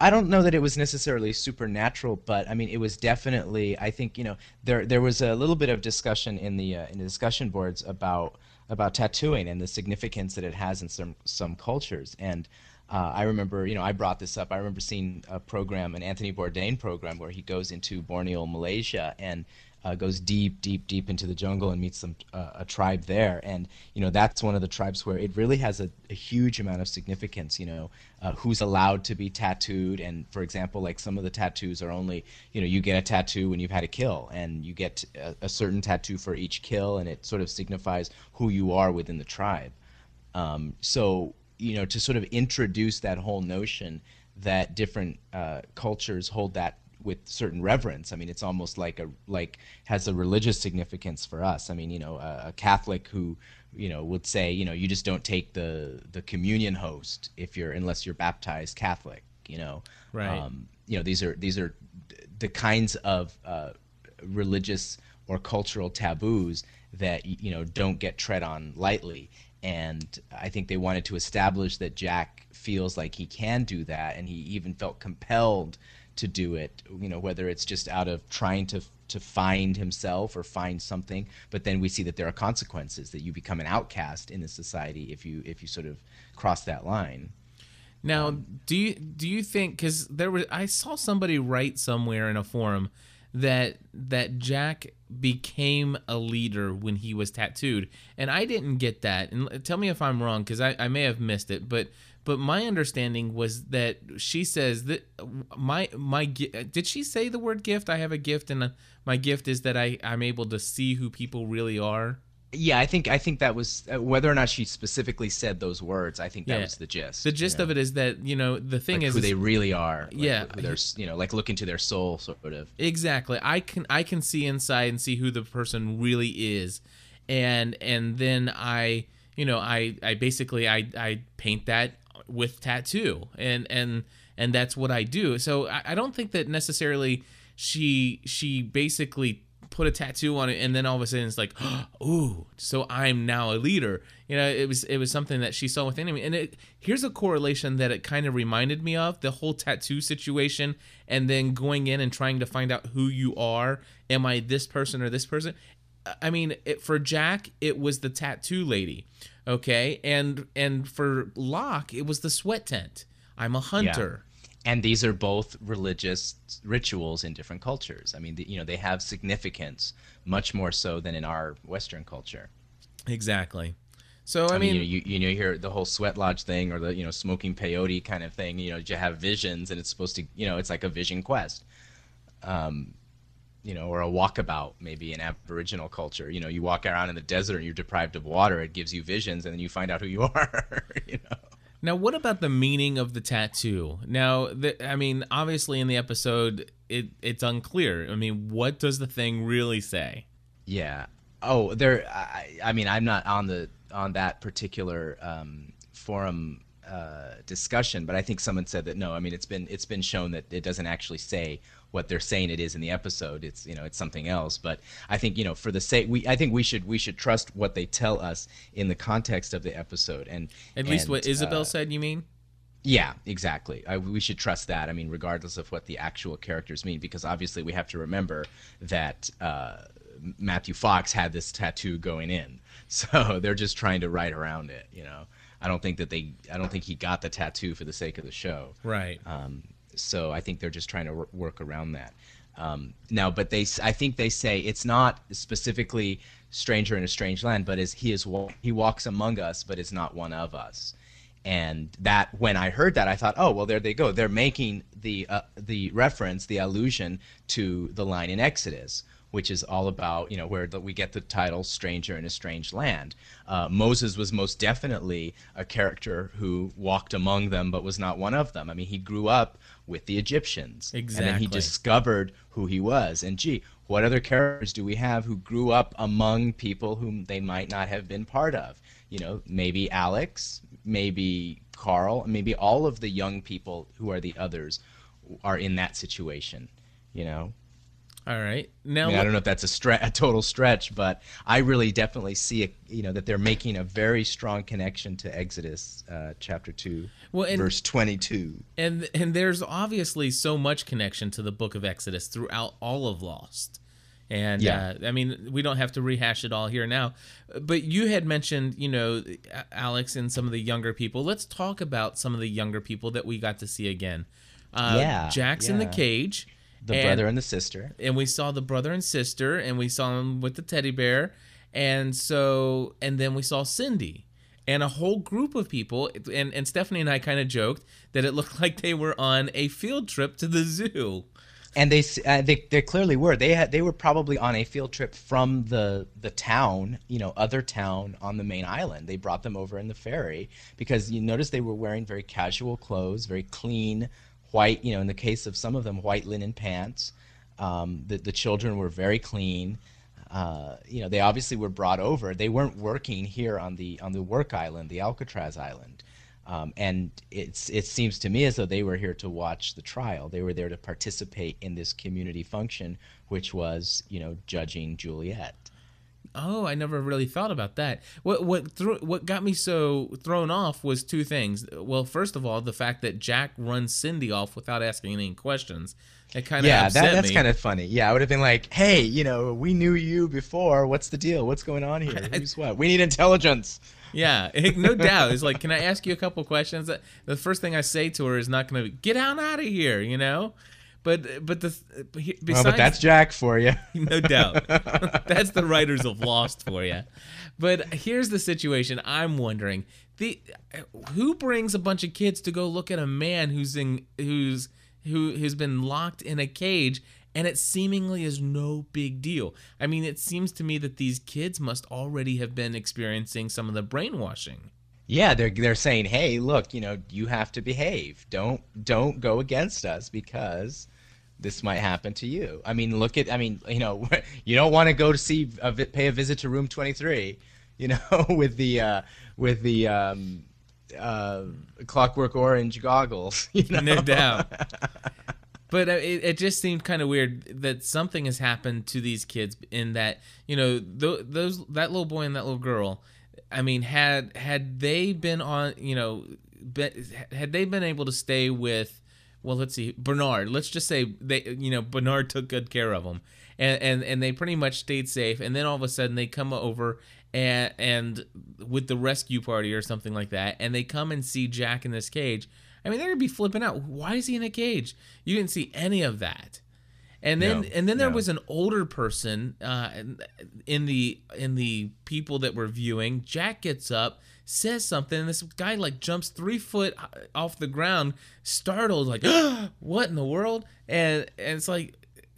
I don't know that it was necessarily supernatural, but I mean, it was definitely. I think you know there there was a little bit of discussion in the uh, in the discussion boards about about tattooing and the significance that it has in some some cultures. And uh, I remember, you know, I brought this up. I remember seeing a program, an Anthony Bourdain program, where he goes into Borneo, Malaysia, and uh, goes deep, deep, deep into the jungle and meets some uh, a tribe there, and you know that's one of the tribes where it really has a, a huge amount of significance. You know, uh, who's allowed to be tattooed, and for example, like some of the tattoos are only, you know, you get a tattoo when you've had a kill, and you get a, a certain tattoo for each kill, and it sort of signifies who you are within the tribe. Um, so you know, to sort of introduce that whole notion that different uh, cultures hold that with certain reverence. I mean, it's almost like a like has a religious significance for us. I mean, you know, a, a Catholic who you know would say, you know, you just don't take the the communion host if you're unless you're baptized Catholic. You know, Right. Um, you know, these are these are the kinds of uh, religious or cultural taboos that you know don't get tread on lightly. And I think they wanted to establish that Jack feels like he can do that, and he even felt compelled to do it. You know, whether it's just out of trying to to find himself or find something, but then we see that there are consequences that you become an outcast in the society if you if you sort of cross that line. Now, um, do you do you think because there was I saw somebody write somewhere in a forum that that Jack became a leader when he was tattooed, and I didn't get that. And tell me if I'm wrong because I, I may have missed it, but but my understanding was that she says that my my did she say the word gift? I have a gift, and uh, my gift is that I I'm able to see who people really are. Yeah, I think I think that was uh, whether or not she specifically said those words. I think that Yeah. was the gist. The gist of it is that you know the thing like is who they really are. like Yeah. they're you know like look into their soul sort of. Exactly. I can I can see inside and see who the person really is. And and then I you know, I I basically I I paint that with tattoo. And and and that's what I do. So I, I don't think that necessarily she she basically put a tattoo on it and then all of a sudden it's like ooh so i'm now a leader you know it was it was something that she saw within me and it here's a correlation that it kind of reminded me of the whole tattoo situation and then going in and trying to find out who you are am i this person or this person i mean it, for jack it was the tattoo lady okay and and for locke it was the sweat tent i'm a hunter And these are both religious rituals in different cultures. I mean, the, you know, they have significance much more so than in our Western culture. exactly so i, I, mean, mean, you, you you know, you hear the whole sweat lodge thing or the you know smoking peyote kind of thing. You know, you have visions, and it's supposed to you know it's like a vision quest. Um, you know, or a walkabout, maybe in Aboriginal culture. You know, you walk around in the desert and you're deprived of water. It gives you visions, and then you find out who you are. you know. Now, what about the meaning of the tattoo? Now, the, I mean, obviously in the episode, it it's unclear. I mean, what does the thing really say? Yeah. Oh, there. I, I mean, I'm not on the on that particular um, forum uh, discussion, but I think someone said that no. I mean, it's been it's been shown that it doesn't actually say what they're saying it is in the episode. It's you know it's something else. But I think you know for the sake we I think we should we should trust what they tell us in the context of the episode and At least and, what Isabel uh, said. You mean? yeah, exactly. I, we should trust that. I mean, regardless of what the actual characters mean, because obviously we have to remember that uh, Matthew Fox had this tattoo going in, so they're just trying to write around it. You know, I don't think that they. I don't think he got the tattoo for the sake of the show. Right. Um, so I think they're just trying to wor- work around that. Um, now, but they, I think they say it's not specifically stranger in a strange land, but is he is he walks among us, but is not one of us. And that when I heard that, I thought, oh well, there they go. They're making the uh, the reference, the allusion to the line in Exodus, which is all about you know where the, we get the title "Stranger in a Strange Land." Uh, Moses was most definitely a character who walked among them, but was not one of them. I mean, he grew up with the Egyptians, Exactly. and then he discovered who he was. And gee, what other characters do we have who grew up among people whom they might not have been part of? You know, maybe Alex, maybe Carl, maybe all of the young people who are the others are in that situation. You know, All right. Now, I, mean, I don't know if that's a, stre- a total stretch, but I really definitely see it. You know that they're making a very strong connection to Exodus uh, chapter two, Well, and- verse twenty-two. and and there's obviously so much connection to the book of Exodus throughout all of Lost. And Yeah. uh, I mean, we don't have to rehash it all here now. But you had mentioned, you know, Alex and some of the younger people. Let's talk about some of the younger people that we got to see again. Uh, Yeah, Jack's in the yeah. cage. The and- brother and the sister. and we saw the brother and sister and we saw them with the teddy bear and so and then we saw cindy and a whole group of people and, and stephanie and i kind of joked that it looked like they were on a field trip to the zoo and they, uh, they they clearly were. They had they were probably on a field trip from the the town, you know, other town on the main island. They brought them over in the ferry because you notice they were wearing very casual clothes, very clean white. You know, in the case of some of them, white linen pants. Um, the the children were very clean. Uh, you know, they obviously were brought over. They weren't working here on the on the work island, the Alcatraz island. Um, and it's it seems to me as though they were here to watch the trial. They were there to participate in this community function, which was, you know, judging Juliet. Oh i never really thought about that what what what got me so thrown off was two things well first of all the fact that jack runs cindy off without asking any questions it kind of yeah, that, that's kind of funny. Yeah, I would have been like, "Hey, you know, we knew you before. What's the deal? What's going on here? Who's what? We need intelligence." Yeah, no doubt. It's like, can I ask you a couple questions? Uh, the first thing I say to her is not going to be, get on out of here, you know. But but the besides, Well, but that's Jack for you. no doubt. That's the writers of Lost for you. But here's the situation. I'm wondering the who brings a bunch of kids to go look at a man who's in who's who has been locked in a cage and it seemingly is no big deal. I mean, it seems to me that these kids must already have been experiencing some of the brainwashing. Yeah, they're they're saying, "Hey, look, you know, you have to behave. Don't don't go against us because this might happen to you." I mean, look at I mean, you know, you don't want to go to see a, pay a visit to room 23, you know, with the uh with the um uh clockwork orange goggles, you know. no doubt. But uh, it, it just seemed kind of weird that something has happened to these kids in that you know th- those that little boy and that little girl. I mean, had had they been on, you know, had they been able to stay with, well, let's see, Bernard. Let's just say they, you know, Bernard took good care of them, and and and they pretty much stayed safe. And then all of a sudden they come over and and with the rescue party or something like that, and they come and see Jack in this cage. I mean, they're gonna be flipping out. Why is he in a cage? You didn't see any of that. And then No, and then there no. was an older person uh, in the in the people that were viewing. Jack gets up, says something, and this guy like jumps three foot off the ground, startled, like, "What in the world?" And and it's like,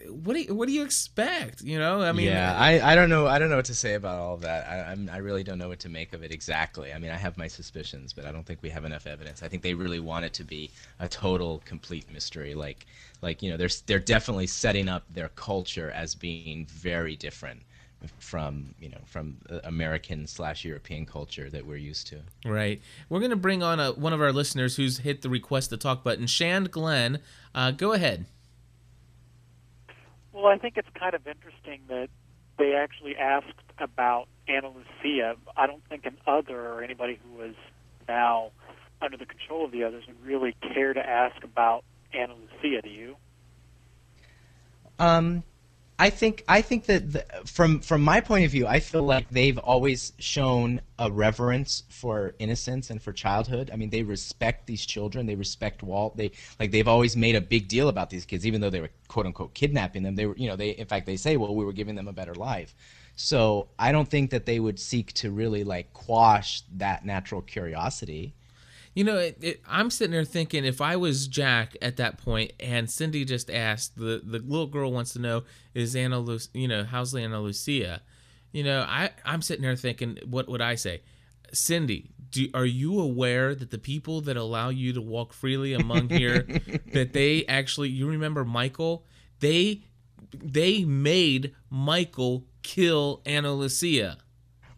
what do you, what do you expect? You know, I mean, yeah, I, I don't know I don't know what to say about all of that. I I'm, I really don't know what to make of it exactly. I mean, I have my suspicions, but I don't think we have enough evidence. I think they really want it to be a total complete mystery. Like like you know, they're they're definitely setting up their culture as being very different from you know from uh, American slash European culture that we're used to. Right. We're going to bring on a, one of our listeners who's hit the request to talk button. Shand Glenn, uh, go ahead. Well, I think it's kind of interesting that they actually asked about Ana Lucia. I don't think an other or anybody who was now under the control of the others would really care to ask about Ana Lucia. Do you? Um, I think I think that the, from from my point of view, I feel like they've always shown a reverence for innocence and for childhood. I mean, they respect these children. They respect Walt. They like they've always made a big deal about these kids, even though they were quote unquote kidnapping them. They were, you know, they in fact they say, well, we were giving them a better life. So I don't think that they would seek to really like quash that natural curiosity. You know, it, it, I'm sitting there thinking if I was Jack at that point and Cindy just asked, the, the little girl wants to know, is Anna, Lu- you know, how's Ana Lucia? You know, I, I'm sitting there thinking, what would I say? Cindy, do, are you aware that the people that allow you to walk freely among here, that they actually, you remember Michael? They, they made Michael kill Ana Lucia.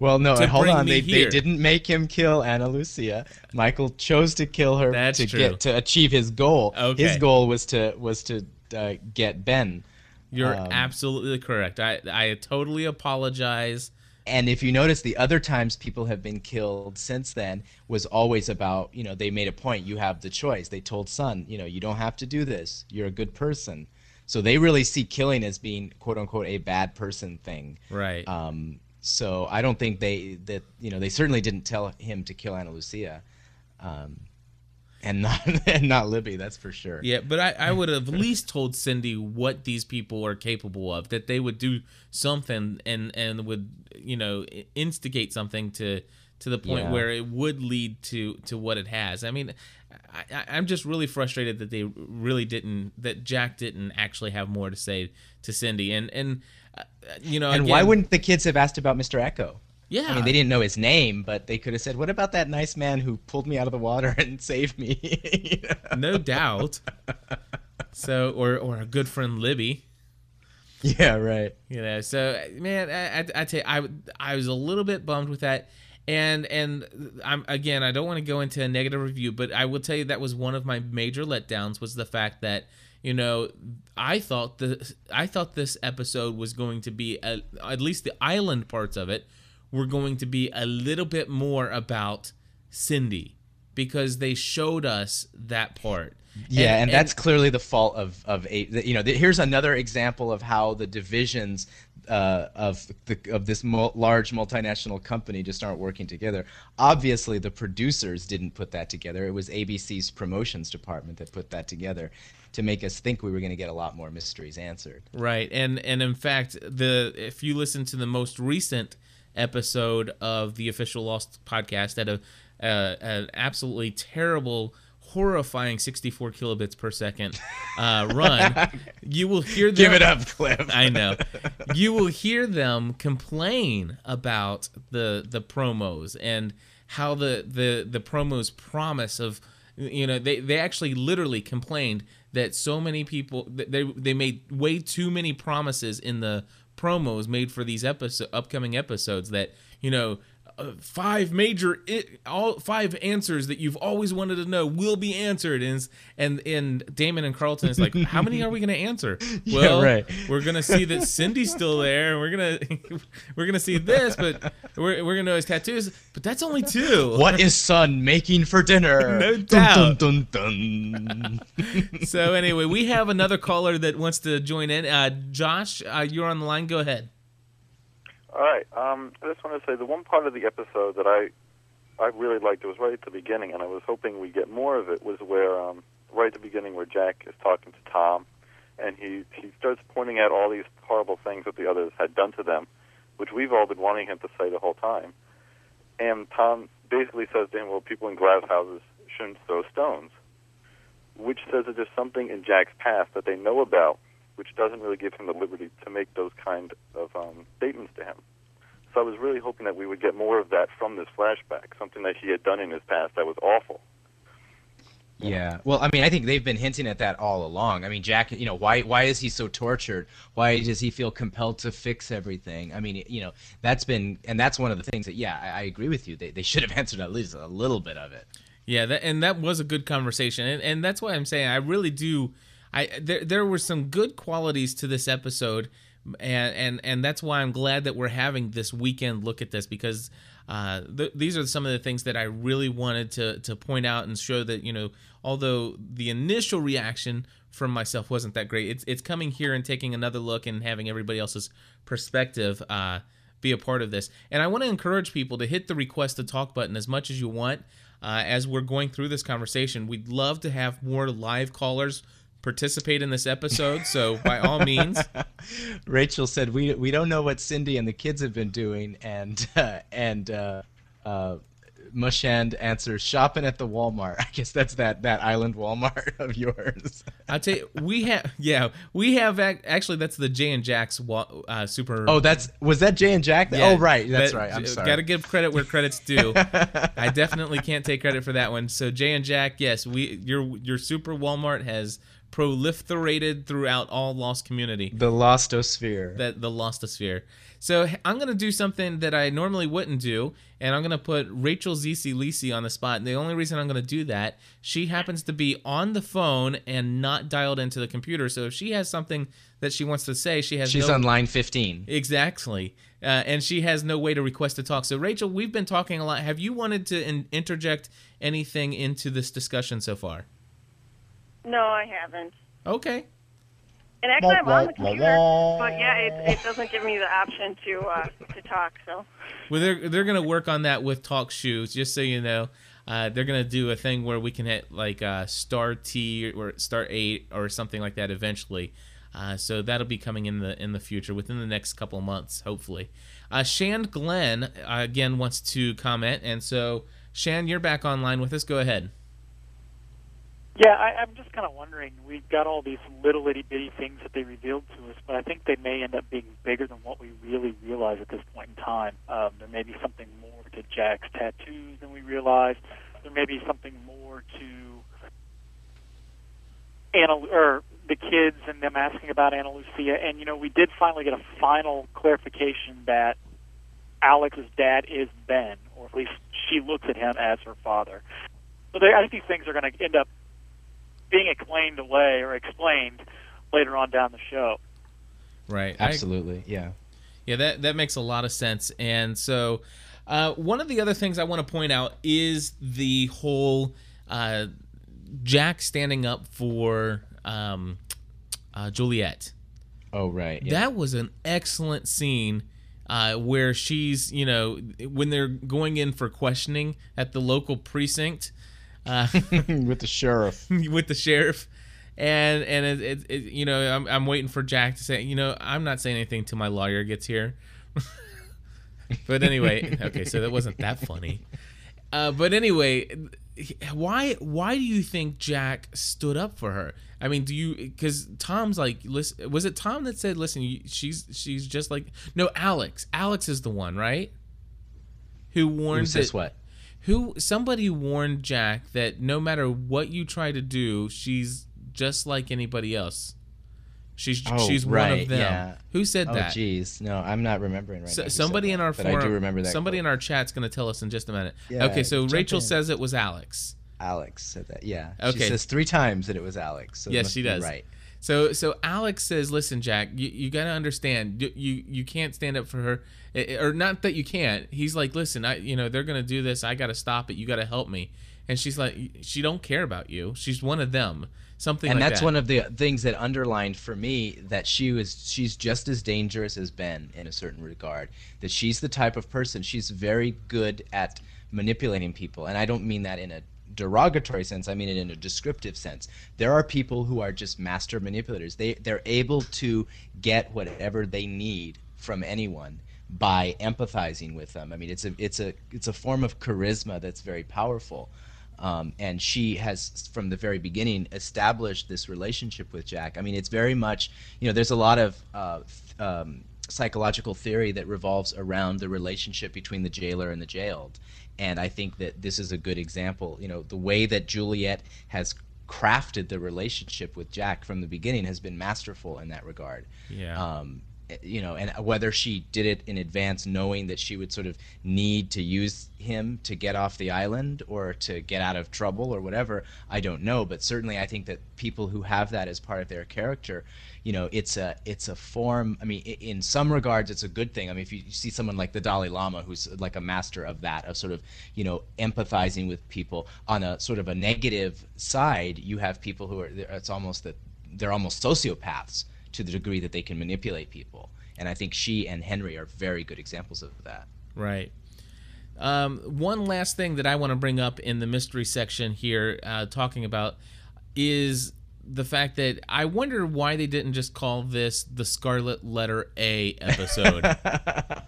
Well, no, hold on. They, they didn't make him kill Ana Lucia. Michael chose to kill her That's to true. get to achieve his goal. Okay. His goal was to was to uh, get Ben. You're Um, absolutely correct. I I totally apologize. And if you notice, the other times people have been killed since then was always about, you know, they made a point. You have the choice. They told Sun, you know, you don't have to do this. You're a good person. So they really see killing as being, quote unquote, a bad person thing. Right. Um, so I don't think they that you know they certainly didn't tell him to kill Ana Lucia, um, and not and not Libby. That's for sure. Yeah, but I, I would have at least told Cindy what these people are capable of, that they would do something and and would you know instigate something to to the point Yeah. where it would lead to to what it has. I mean, I, I'm just really frustrated that they really didn't that Jack didn't actually have more to say to Cindy and and you know And why wouldn't the kids have asked about Mr. Eko? Yeah. I mean, they didn't know his name, but they could have said, "What about that nice man who pulled me out of the water and saved me?" You know? no doubt. So or or a good friend Libby. Yeah, right. You know, so man, I, I, I tell you, I, I was a little bit bummed with that, and and I'm again, I don't want to go into a negative review, but I will tell you that was one of my major letdowns was the fact that you know I thought the I thought this episode was going to be a, at least the island parts of it were going to be a little bit more about Cindy because they showed us that part. Yeah, and, that's clearly the fault of of a. You know, th- here's another example of how the divisions uh, of the of this mul- large multinational company just aren't working together. Obviously, the producers didn't put that together. It was ABC's promotions department that put that together to make us think we were going to get a lot more mysteries answered. Right, and and in fact, the if you listen to the most recent episode of the official Lost podcast at a uh, an absolutely terrible, horrifying 64 kilobits per second uh, run, you will hear them. Give it up, Cliff. I know. You will hear them complain about the the promos and how the the the promos promise of you know they they actually literally complained that so many people they they made way too many promises in the promos made for these episode upcoming episodes that you know uh, five major i all five answers that you've always wanted to know will be answered and and and Damon and Carlton is like how many are we going to answer Yeah, right. we're going to see that Cindy's still there and we're going to we're going to see this but we're we're going to know his tattoos but that's only two What is Sun making for dinner? No doubt. Dun, dun, dun. so anyway we have another caller that wants to join in uh Josh uh, you're on the line go ahead All right. Um, I just want to say the one part of the episode that I I really liked it was right at the beginning, and I was hoping we'd get more of it. Was where um, right at the beginning where Jack is talking to Tom, and he he starts pointing out all these horrible things that the others had done to them, which we've all been wanting him to say the whole time. And Tom basically says to him, "Well, people in glass houses shouldn't throw stones," which says that there's something in Jack's past that they know about, which doesn't really give him the liberty to make those kind of um, statements to him. So I was really hoping that we would get more of that from this flashback, something that he had done in his past that was awful. Yeah. Well, I mean, I think they've been hinting at that all along. I mean, Jack, you know, why why is he so tortured? Why does he feel compelled to fix everything? I mean, you know, that's been and that's one of the things that yeah, I, I agree with you. They they should have answered at least a little bit of it. Yeah, that, and that was a good conversation, and, and that's why I'm saying I really do. I there there were some good qualities to this episode, and and and that's why I'm glad that we're having this weekend look at this because uh, th- these are some of the things that I really wanted to to point out and show that you know although the initial reaction from myself wasn't that great, it's it's coming here and taking another look and having everybody else's perspective. Uh, be a part of this. And I want to encourage people to hit the request to talk button as much as you want uh, as we're going through this conversation. We'd love to have more live callers participate in this episode. So by all means, Rachel said we we don't know what Cindy and the kids have been doing, and uh, and uh, uh, Mushand answers shopping at the Walmart. I guess that's that that island Walmart of yours. I'll tell you, we have yeah, we have ac- actually that's the Jay and Jack's wa- uh, super. Oh, that's was that Jay and Jack? Yeah, oh, right, that's that- right. I'm sorry. Got to give credit where credit's due. I definitely can't take credit for that one. So Jay and Jack, yes, we your your super Walmart has proliferated throughout all Lost community. The Lostosphere. That the Lostosphere. So I'm gonna do something that I normally wouldn't do, and I'm gonna put Rachel Zisi Lisi on the spot. And the only reason I'm gonna do that, she happens to be on the phone and not dialed into the computer. So if she has something that she wants to say, she has. She's no- on line 15. Exactly. Uh, and she has no way to request to talk. So, Rachel, we've been talking a lot. Have you wanted to in- interject anything into this discussion so far? No, I haven't. Okay. And actually, I'm on the computer, but yeah, it, it doesn't give me the option to uh, to talk. So Well, they're they're gonna work on that with Talk Shoes. Just so you know, uh, they're gonna do a thing where we can hit like uh, star T or star eight or something like that eventually. Uh, so that'll be coming in the in the future within the next couple of months, hopefully. Uh, Shan Glenn uh, again wants to comment, and so Shan, you're back online with us. Go ahead. Yeah, I, I'm just kind of wondering. We've got all these little itty bitty things that they revealed to us, but I think they may end up being bigger than what we really realize at this point in time. Um, there may be something more to Jack's tattoos than we realize. There may be something more to Anna or the kids and them asking about Ana Lucia. And you know, we did finally get a final clarification that Alex's dad is Ben, or at least she looks at him as her father. So they, I think these things are going to end up being explained away or explained later on down the show. Right. I- Absolutely. yeah. Yeah, that that makes a lot of sense. And so, uh, one of the other things I want to point out is the whole uh, Jack standing up for um, uh, Juliet. Oh, right. yeah. That was an excellent scene. Uh, where she's, you know, when they're going in for questioning at the local precinct, uh, with the sheriff, with the sheriff, and and it, it, it, you know, I'm I'm waiting for Jack to say, you know, I'm not saying anything till my lawyer gets here. but anyway, okay, so that wasn't that funny. Uh, but anyway, why why do you think Jack stood up for her? I mean, do you because Tom's like, listen, was it Tom that said, "Listen, you, she's she's just like no Alex. Alex is the one, right? Who warned Who says that- what? Who somebody warned Jack that no matter what you try to do, she's just like anybody else. She's Oh, she's one right, of them. yeah. Who said oh, that? Jeez, no, I'm not remembering right So- now. somebody in that, our but forum, I do remember that. somebody quote. in our chat's going to tell us in just a minute. Yeah, okay, so Rachel in. says it was Alex. Alex said that. Yeah. Okay. She says three times that it was Alex. So yes, she does. Right. So so Alex says, "Listen, Jack, you, you got to understand. You, you you can't stand up for her, Eh, or not that you can't. He's like, listen, I you know they're gonna do this. I got to stop it. You got to help me." And she's like, she don't care about you. She's one of them. Something and like that's that. one of the things that underlined for me that she was she's just as dangerous as Ben in a certain regard that she's the type of person she's very good at manipulating people and I don't mean that in a derogatory sense I mean it in a descriptive sense there are people who are just master manipulators they they're able to get whatever they need from anyone by empathizing with them I mean it's a it's a it's a form of charisma that's very powerful um, and she has from the very beginning established this relationship with Jack. I mean, it's very much you know there's a lot of uh, th- um, psychological theory that revolves around the relationship between the jailer and the jailed, and I think that this is a good example. You know, the way that Juliet has crafted the relationship with Jack from the beginning has been masterful in that regard Yeah. um, you know, and whether she did it in advance, knowing that she would sort of need to use him to get off the island or to get out of trouble or whatever, I don't know. But certainly, I think that people who have that as part of their character, you know, it's a it's a form. I mean, in some regards, it's a good thing. I mean, if you see someone like the Dalai Lama, who's like a master of that, of sort of you know empathizing with people on a sort of a negative side, you have people who are it's almost that they're almost sociopaths to the degree that they can manipulate people. And I think she and Henry are very good examples of that. Right. Um, one last thing that I want to bring up in the mystery section here, uh, talking about, is the fact that I wonder why they didn't just call this the Scarlet Letter A episode.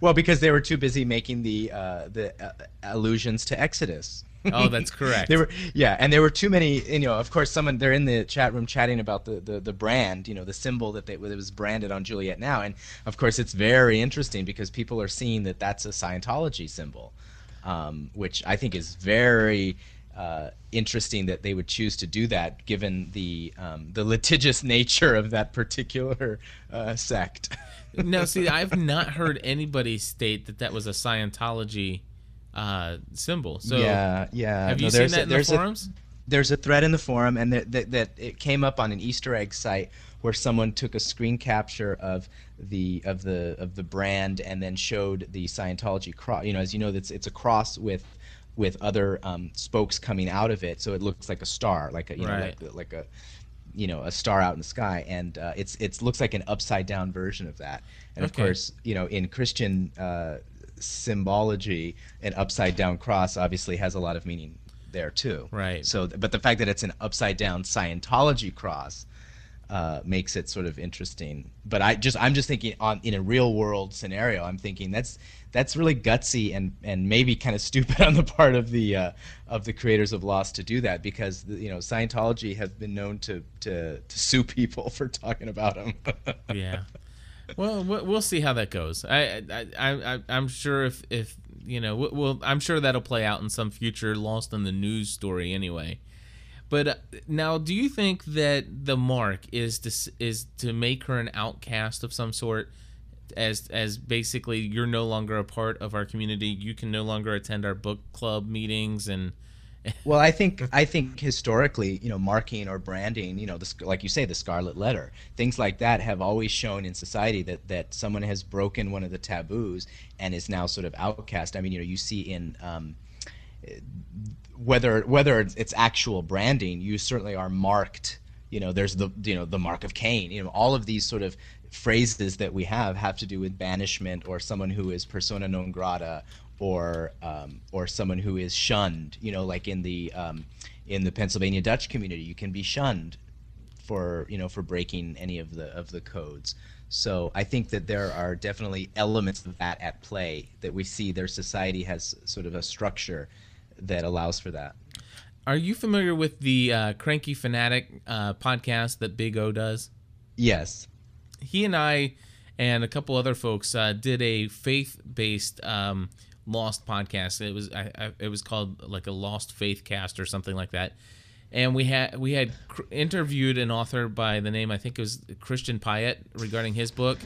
Well, because they were too busy making the uh, the uh, allusions to Exodus. Oh, that's correct. there were yeah, and there were too many. You know, of course, someone they're in the chat room chatting about the, the, the brand. You know, the symbol that they that was branded on Juliet now, and of course, it's very interesting because people are seeing that that's a Scientology symbol, um, which I think is very uh, interesting that they would choose to do that, given the um, the litigious nature of that particular uh, sect. no, see, I've not heard anybody state that that was a Scientology uh, symbol. So yeah, yeah. Have No, you seen that in the there's a- forums? there's a thread in the forum, and that, that that it came up on an Easter egg site where someone took a screen capture of the of the of the brand and then showed the Scientology cross. You know, as you know, it's it's a cross with with other um, spokes coming out of it, so it looks like a star, like a you know like like a you know a star out in the sky, and uh, it's it's looks like an upside down version of that. And of course, you know, in Christian uh, symbology, an upside down cross obviously has a lot of meaning there too. Right. So, but the fact that it's an upside down Scientology cross uh, makes it sort of interesting. But I just I'm just thinking on in a real world scenario, I'm thinking that's that's really gutsy and and maybe kind of stupid on the part of the uh, of the creators of Lost to do that because you know Scientology has been known to to to sue people for talking about them. yeah. Well, we- we'll see how that goes. I, I, I, I'm sure if, if you know, we- we'll, I'm sure that'll play out in some future Lost in the News story anyway. But uh, now, do you think that the mark is to is to make her an outcast of some sort, as as basically you're no longer a part of our community, you can no longer attend our book club meetings, and Well, I think I think historically, you know, marking or branding, you know, the, sc- like you say, the scarlet letter, things like that have always shown in society that that someone has broken one of the taboos and is now sort of outcast. I mean, you know, you see in um, whether whether it's actual branding, you certainly are marked. You know, there's the you know the mark of Cain. You know, all of these sort of phrases that we have have to do with banishment or someone who is persona non grata or um, or someone who is shunned. You know, like in the um, in the Pennsylvania Dutch community, you can be shunned for you know for breaking any of the of the codes. So I think that there are definitely elements of that at play that we see. Their society has sort of a structure that allows for that. are you familiar with the uh, Cranky Fanatic uh, podcast that Big O does? Yes. he and I and a couple other folks uh, did a faith-based um, Lost podcast. It was I, I, it was called like a Lost Faith Cast or something like that. And we had we had cr- interviewed an author by the name I think it was Christian Piatt regarding his book,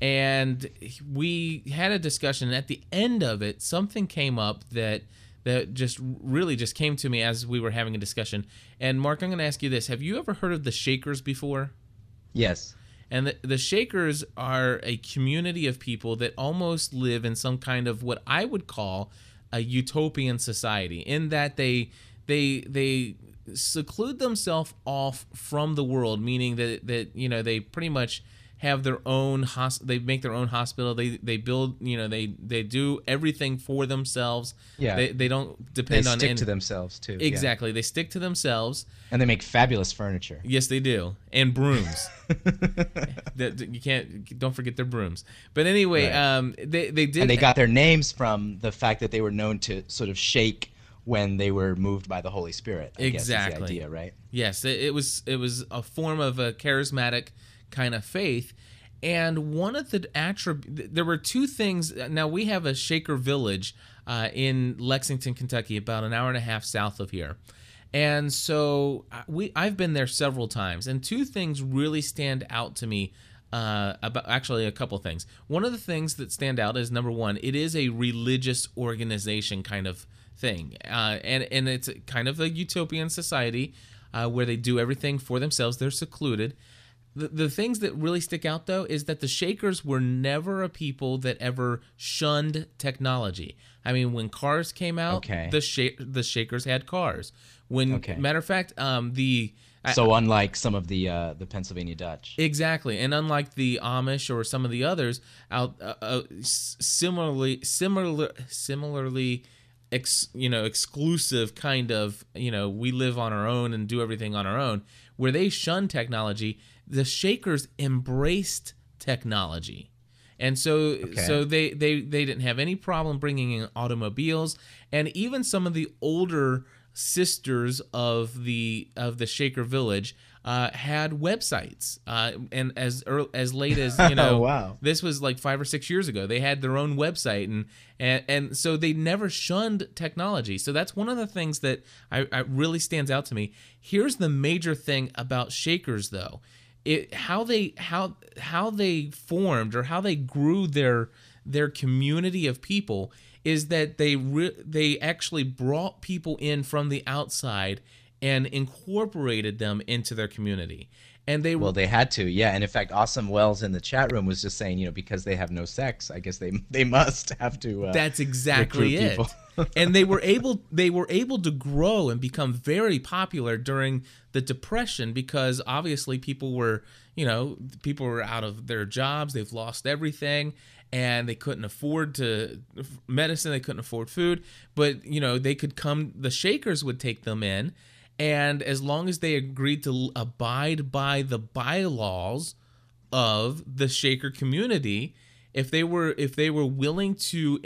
and we had a discussion. At the end of it, something came up that that just really just came to me as we were having a discussion. And Mark, I'm going to ask you this: Have you ever heard of the Shakers before? Yes. And the, the Shakers are a community of people that almost live in some kind of what I would call a utopian society, in that they they they seclude themselves off from the world, meaning that that you know they pretty much have their own hos- they make their own hospital they they build you know they they do everything for themselves Yeah. they, they don't depend they on stick any- to themselves too. yeah. exactly they stick to themselves And they make fabulous furniture. Yes, they do, and brooms. That- you can't don't forget their brooms. But anyway, Right. um, they they did. And they got their names from the fact that they were known to sort of shake when they were moved by the Holy Spirit. I guess is the exactly idea, right? Yes, it, it was it was a form of a charismatic kind of faith, and one of the attributes there were two things. Now we have a Shaker village uh, in Lexington, Kentucky, about an hour and a half south of here. And so uh, we I've been there several times, and two things really stand out to me. Uh, about actually a couple things. One of the things that stand out is number one, it is a religious organization kind of thing, uh, and and it's kind of a utopian society uh, where they do everything for themselves. They're secluded. The, the things that really stick out though is that the Shakers were never a people that ever shunned technology. I mean, when cars came out, Okay. the sh- the Shakers had cars. When Okay. matter of fact, um, the I- So unlike some of the uh, the Pennsylvania Dutch. Exactly, and unlike the Amish or some of the others, out uh, uh, similarly, similar, similarly, ex, you know, exclusive kind of, you know, we live on our own and do everything on our own. Where they shun technology, the Shakers embraced technology, and so so they they they didn't have any problem bringing in automobiles, and even some of the older sisters of the of the Shaker village uh, had websites, uh, and as early, as late as you know, Wow. this was like five or six years ago. They had their own website, and and and so they never shunned technology. So that's one of the things that I, I really stands out to me. Here's the major thing about Shakers, though, it how they how how they formed or how they grew their their community of people is that they re- they actually brought people in from the outside and incorporated them into their community. And they Well, they had to, yeah. And in fact, Awesome Wells in the chat room was just saying, you know, because they have no sex, I guess they they must have to. Uh, That's exactly it. and they were able they were able to grow and become very popular during the depression because obviously people were, you know, people were out of their jobs, they've lost everything and they couldn't afford to medicine, they couldn't afford food, but you know, they could come the Shakers would take them in and as long as they agreed to abide by the bylaws of the shaker community if they were if they were willing to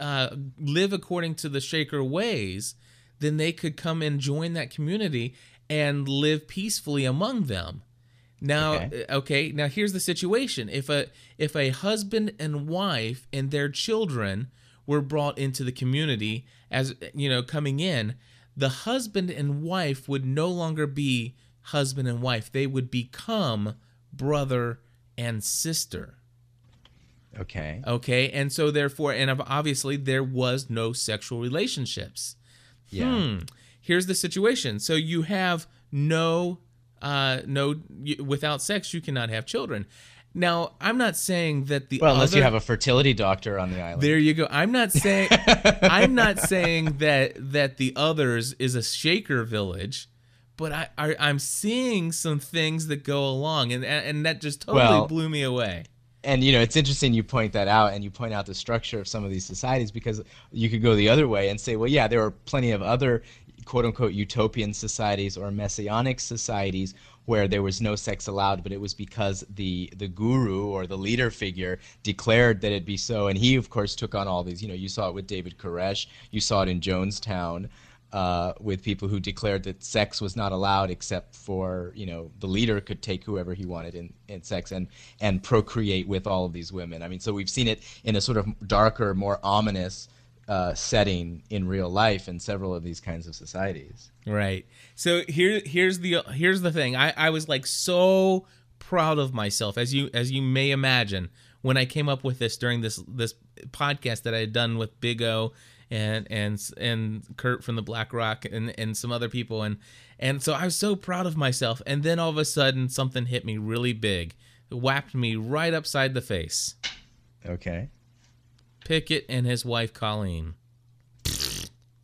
uh, live according to the shaker ways then they could come and join that community and live peacefully among them now Okay. uh, okay now here's the situation if a if a husband and wife and their children were brought into the community as you know coming in the husband and wife would no longer be husband and wife they would become brother and sister Okay. okay and so therefore and obviously there was no sexual relationships Yeah. hmm. here's the situation so you have no uh no without sex you cannot have children now i'm not saying that the Well, unless you have a fertility doctor on the island. there you go. I'm not saying I'm not saying that that the others is a shaker village, but I, I I'm seeing some things that go along, and and that just totally Well- blew me away. and you know it's interesting you point that out and you point out the structure of some of these societies because you could go the other way and say well yeah there are plenty of other quote unquote utopian societies or messianic societies where there was no sex allowed but it was because the the guru or the leader figure declared that it be so and he of course took on all these you know you saw it with David Koresh you saw it in Jonestown uh, with people who declared that sex was not allowed except for you know the leader could take whoever he wanted in, in sex and and procreate with all of these women. I mean, so we've seen it in a sort of darker, more ominous uh, setting in real life in several of these kinds of societies. Right. So here here's the here's the thing. I I was like so proud of myself as you as you may imagine when I came up with this during this this podcast that I had done with Big O and and and Kurt from the Black Rock and and some other people and and so I was so proud of myself and then all of a sudden something hit me really big. It whacked me right upside the face. Okay. Pickett and his wife Colleen.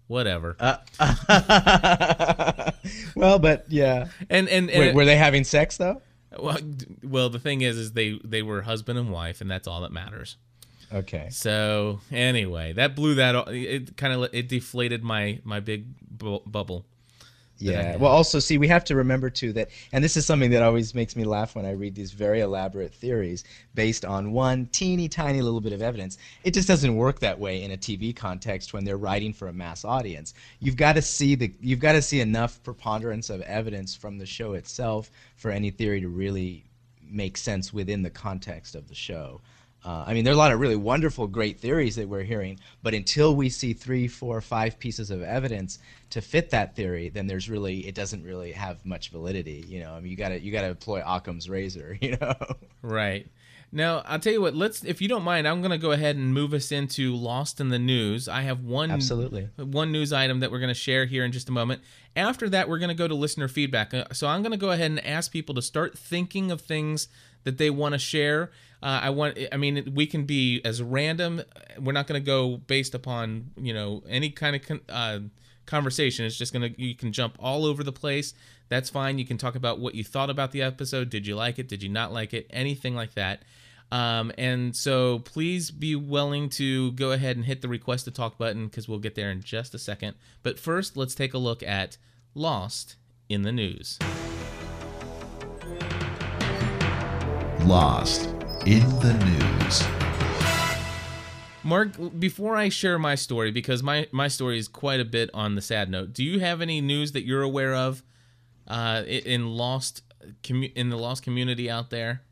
Whatever. Uh, well, but yeah. And and, and Wait, were they having sex though? Well, well, the thing is, is they they were husband and wife, and that's all that matters. Okay. So anyway, that blew that. o- It kind of it deflated my my big bu- bubble. Yeah. Well, also, see, we have to remember too that, and this is something that always makes me laugh when I read these very elaborate theories based on one teeny tiny little bit of evidence. It just doesn't work that way in a TV context when they're writing for a mass audience. You've got to see the, you've got to see enough preponderance of evidence from the show itself for any theory to really make sense within the context of the show. Uh, I mean, there are a lot of really wonderful, great theories that we're hearing, but until we see three, four, five pieces of evidence to fit that theory, then there's really it doesn't really have much validity. You know, I mean, you gotta you gotta employ Occam's razor. You know. Right. Now, I'll tell you what, let's if you don't mind, I'm going to go ahead and move us into Lost in the News. I have one Absolutely. one news item that we're going to share here in just a moment. After that, we're going to go to listener feedback. Uh, So I'm going to go ahead and ask people to start thinking of things that they want to share. Uh, I want I mean, we can be as random. We're not going to go based upon, you know, any kind of con- uh conversation. It's just gonna you can jump all over the place. That's fine. You can talk about what you thought about the episode. Did you like it? Did you not like it? Anything like that. Um, and so please be willing to go ahead and hit the request to talk button because we'll get there in just a second. But first, let's take a look at Lost in the News. Lost in the news. Mark, before I share my story, because my my story is quite a bit on the sad note, do you have any news that you're aware of uh, in lost commu- in the lost community out there?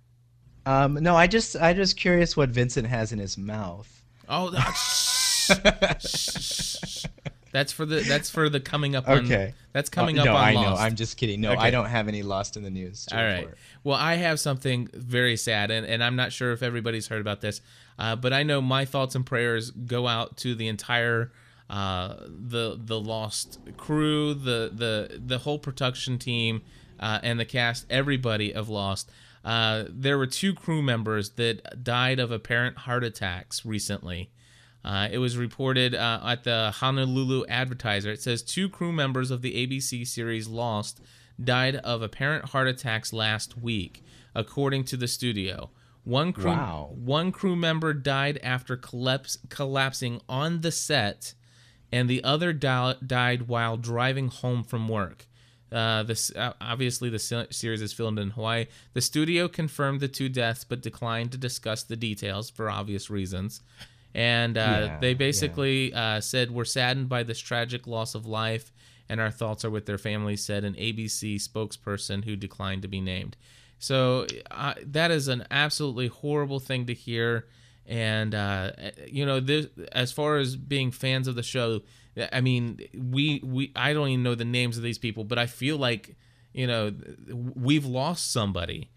Um, no, I just I just curious what Vincent has in his mouth. Oh, that's that's for the that's for the coming up. On, Okay. that's coming Uh, up no, I Lost. know. I'm just kidding. No, Okay. I don't have any lost in the news. to All right. report. Well, I have something very sad, and, and I'm not sure if everybody's heard about this, uh, but I know my thoughts and prayers go out to the entire uh, the the lost crew, the the the whole production team, uh, and the cast, everybody of Lost. Uh, there were two crew members that died of apparent heart attacks recently. Uh, it was reported uh, at the Honolulu Advertiser. It says two crew members of the ABC series Lost died of apparent heart attacks last week, according to the studio. One crew, Wow. one crew member died after collapse, collapsing on the set, and the other di- died while driving home from work. Uh, this uh, obviously the series is filmed in Hawaii. The studio confirmed the two deaths, but declined to discuss the details for obvious reasons. And uh, Yeah, they basically uh, said we're saddened by this tragic loss of life, and our thoughts are with their families. Said an ABC spokesperson who declined to be named. So uh, that is an absolutely horrible thing to hear. And uh, you know, this, as far as being fans of the show, I mean, we we I don't even know the names of these people, but I feel like you know we've lost somebody.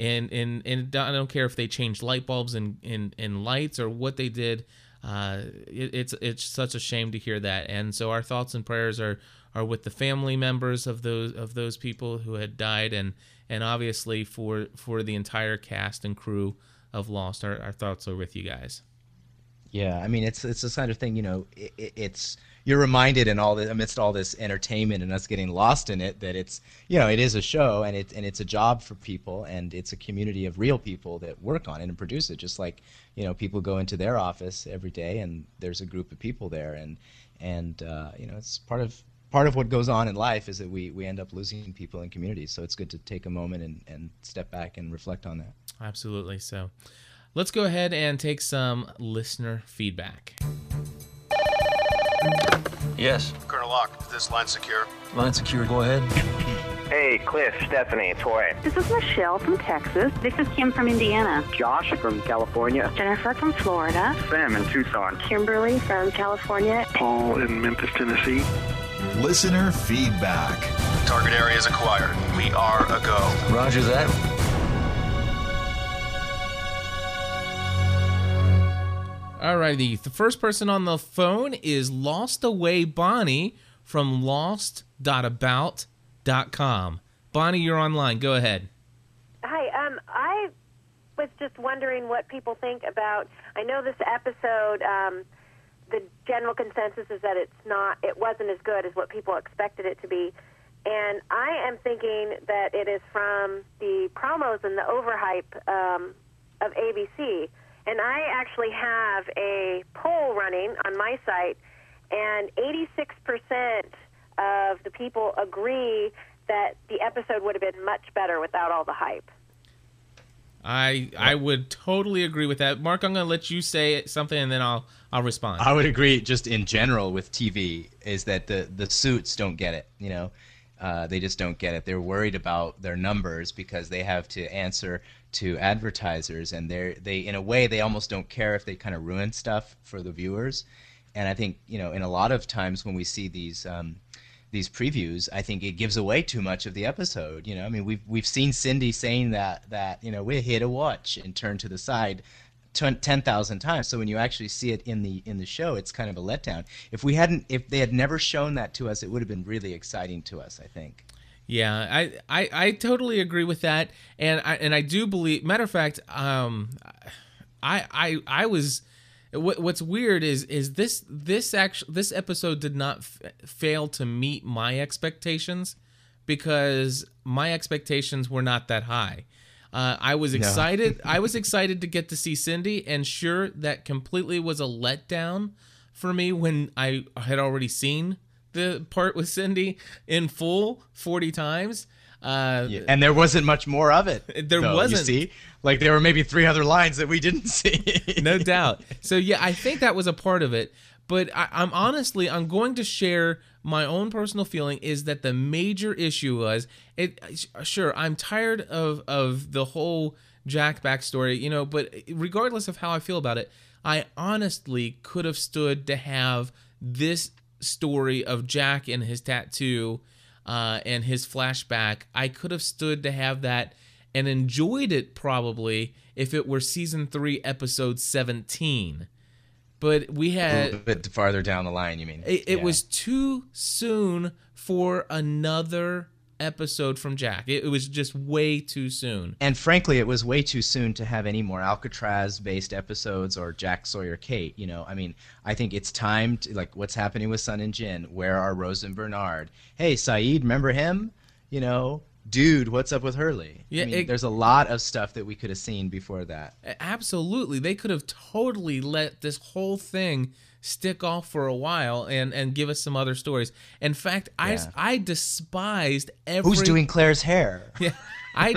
And, and and I don't care if they changed light bulbs and in, in, lights or what they did. Uh, it, it's it's such a shame to hear that. And so our thoughts and prayers are are with the family members of those of those people who had died, and and obviously for for the entire cast and crew of Lost. Our, our thoughts are with you guys. Yeah, I mean, it's it's the kind of thing you know. It- it's you're reminded in all this amidst all this entertainment and us getting lost in it that it's you know it is a show and it and it's a job for people and it's a community of real people that work on it and produce it. Just like you know people go into their office every day and there's a group of people there and and uh, you know it's part of part of what goes on in life is that we we end up losing people in communities. So it's good to take a moment and and step back and reflect on that. Absolutely. So let's go ahead and take some listener feedback. Yes. Colonel Locke, is this line secure? Line secure. Go ahead. Hey, Cliff, Stephanie, Toy. This is Michelle from Texas. This is Kim from Indiana. Josh from California. Jennifer from Florida. Sam in Tucson. Kimberly from California. Paul in Memphis, Tennessee. Listener feedback. Target area is acquired. We are a go. Roger that. Alrighty, the first person on the phone is Lost Away Bonnie from lost.about.com. Bonnie, you're online. Go ahead. Hi, um, I was just wondering what people think about. I know this episode. Um, the general consensus is that it's not. It wasn't as good as what people expected it to be, and I am thinking that it is from the promos and the overhype um, of ABC. And I actually have a poll running on my site, and 86% of the people agree that the episode would have been much better without all the hype. I I would totally agree with that. Mark, I'm going to let you say something and then I'll I'll respond. I would agree. Just in general with TV, is that the the suits don't get it. You know, uh, they just don't get it. They're worried about their numbers because they have to answer to advertisers, and they're they in a way they almost don't care if they kind of ruin stuff for the viewers. And I think you know, in a lot of times when we see these. Um, these previews, I think it gives away too much of the episode. You know, I mean, we've we've seen Cindy saying that that you know we're here to watch and turn to the side ten thousand times. So when you actually see it in the in the show, it's kind of a letdown. If we hadn't, if they had never shown that to us, it would have been really exciting to us. I think. Yeah, I, I, I totally agree with that, and I and I do believe. Matter of fact, um, I I I was. What, what's weird is is this this actually this episode did not f- fail to meet my expectations because my expectations were not that high. Uh, I was No. excited. I was excited to get to see Cindy, and sure, that completely was a letdown for me when I had already seen the part with Cindy in full 40 times. Uh, and there wasn't much more of it. There though, wasn't. You see, like there were maybe three other lines that we didn't see. no doubt. So yeah, I think that was a part of it. But I, I'm honestly, I'm going to share my own personal feeling is that the major issue was it. Sure, I'm tired of of the whole Jack backstory, you know. But regardless of how I feel about it, I honestly could have stood to have this story of Jack and his tattoo uh, and his flashback. I could have stood to have that and enjoyed it probably if it were season three, episode 17. But we a had little bit farther down the line. You mean? it, it Yeah. was too soon for another episode from Jack. It, it was just way too soon. And frankly, it was way too soon to have any more Alcatraz-based episodes or Jack Sawyer Kate. You know, I mean, I think it's time to like what's happening with Sun and Jin. Where are Rose and Bernard? Hey, Sayid, remember him? You know, dude, what's up with Hurley? Yeah, I mean, it- there's a lot of stuff that we could have seen before that. Absolutely. They could have totally let this whole thing stick off for a while and and give us some other stories. In fact, I Yeah. I despised every Who's doing Claire's hair? Yeah. I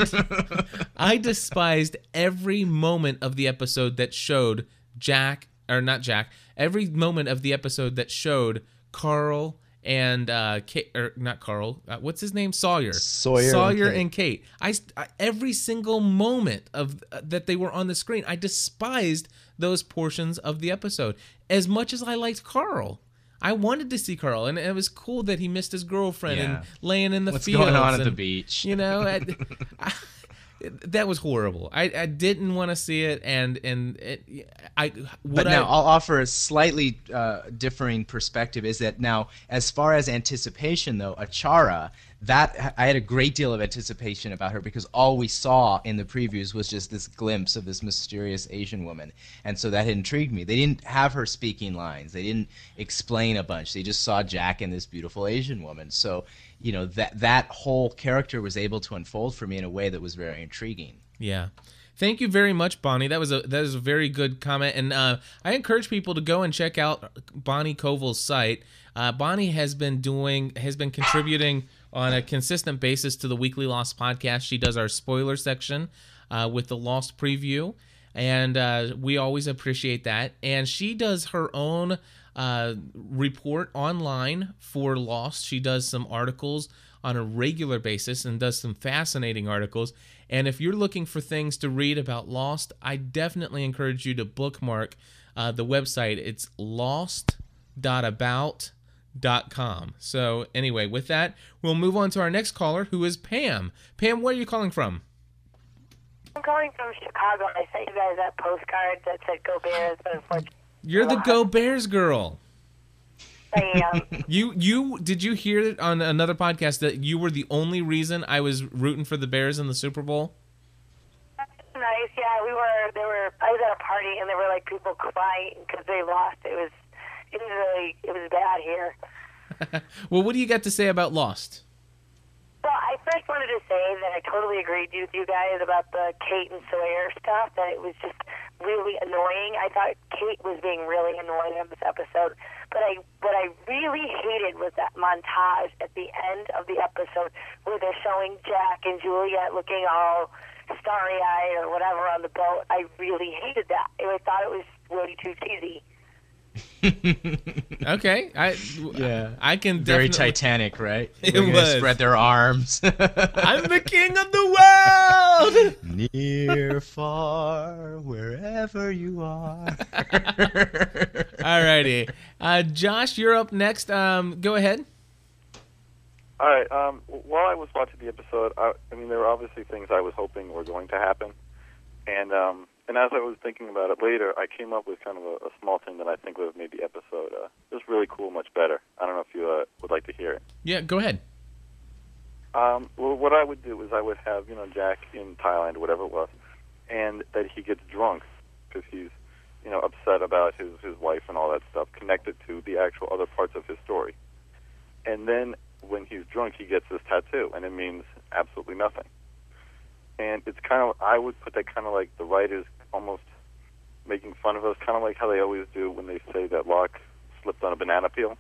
I despised every moment of the episode that showed Jack or not Jack. Every moment of the episode that showed Carl and uh Kate or not Carl. Uh, what's his name? Sawyer. Sawyer and Sawyer Kate. and Kate. I, I every single moment of uh, that they were on the screen. I despised those portions of the episode as much as I liked Carl. I wanted to see Carl, and it was cool that he missed his girlfriend Yeah. and laying in the What's fields. going on at the beach? You know, I, I- that was horrible. I, I didn't want to see it, and and it, I. What But now I, I'll offer a slightly uh, differing perspective. Is that now, as far as anticipation, though, Achara, that I had a great deal of anticipation about her because all we saw in the previews was just this glimpse of this mysterious Asian woman, and so that intrigued me. They didn't have her speaking lines. They didn't explain a bunch. They just saw Jack and this beautiful Asian woman. So you know that that whole character was able to unfold for me in a way that was very intriguing. Yeah. Thank you very much, Bonnie. That was a that is a very good comment, and uh, I encourage people to go and check out Bonnie Koval's site. Uh, Bonnie has been doing has been contributing on a consistent basis to the Weekly Lost podcast. She does our spoiler section uh, with the Lost preview, and uh, we always appreciate that. And she does her own uh, report online for Lost. She does some articles on a regular basis and does some fascinating articles. And if you're looking for things to read about Lost, I definitely encourage you to bookmark uh, the website. It's lost.about.com. So, anyway, with that, we'll move on to our next caller, who is Pam. Pam, where are you calling from? I'm calling from Chicago. I sent you guys that postcard that said "Go Bears," but unfortunately, You're the Go Bears girl. I, um, You you did you hear it on another podcast that you were the only reason I was rooting for the Bears in the Super Bowl? nice. Yeah, we were. There were. I was at a party, and there were like people crying because they lost. It was. It was really. It was bad here. Well, what do you got to say about Lost? Well, I first wanted to say that I totally agreed with you guys about the Kate and Sawyer stuff. That it was just really annoying. I thought Kate was being really annoying in this episode. But I, what I really hated was that montage at the end of the episode where they're showing Jack and Juliet looking all starry-eyed or whatever on the boat. I really hated that. I thought it was way too cheesy. Okay, I Yeah. I can Very definitely- Titanic, right? It They're was. spread their arms. I'm the king of the world. Near, far, wherever you are. Alrighty, uh, Josh, you're up next. Um, go ahead. All right. Um, while I was watching the episode, I, I mean, there were obviously things I was hoping were going to happen, and um, and as I was thinking about it later, I came up with kind of a, a small thing that I think would have made the episode uh, just really cool, much better. I don't know if you uh, would like to hear it. Yeah, go ahead. Um, well, what I would do is I would have you know Jack in Thailand, whatever it was, and that he gets drunk because he's you know upset about his his wife and all that stuff, connected to the actual other parts of his story. And then when he's drunk, he gets this tattoo, and it means absolutely nothing. And it's kind of I would put that kind of like the writers almost making fun of us, kind of like how they always do when they say that Locke slipped on a banana peel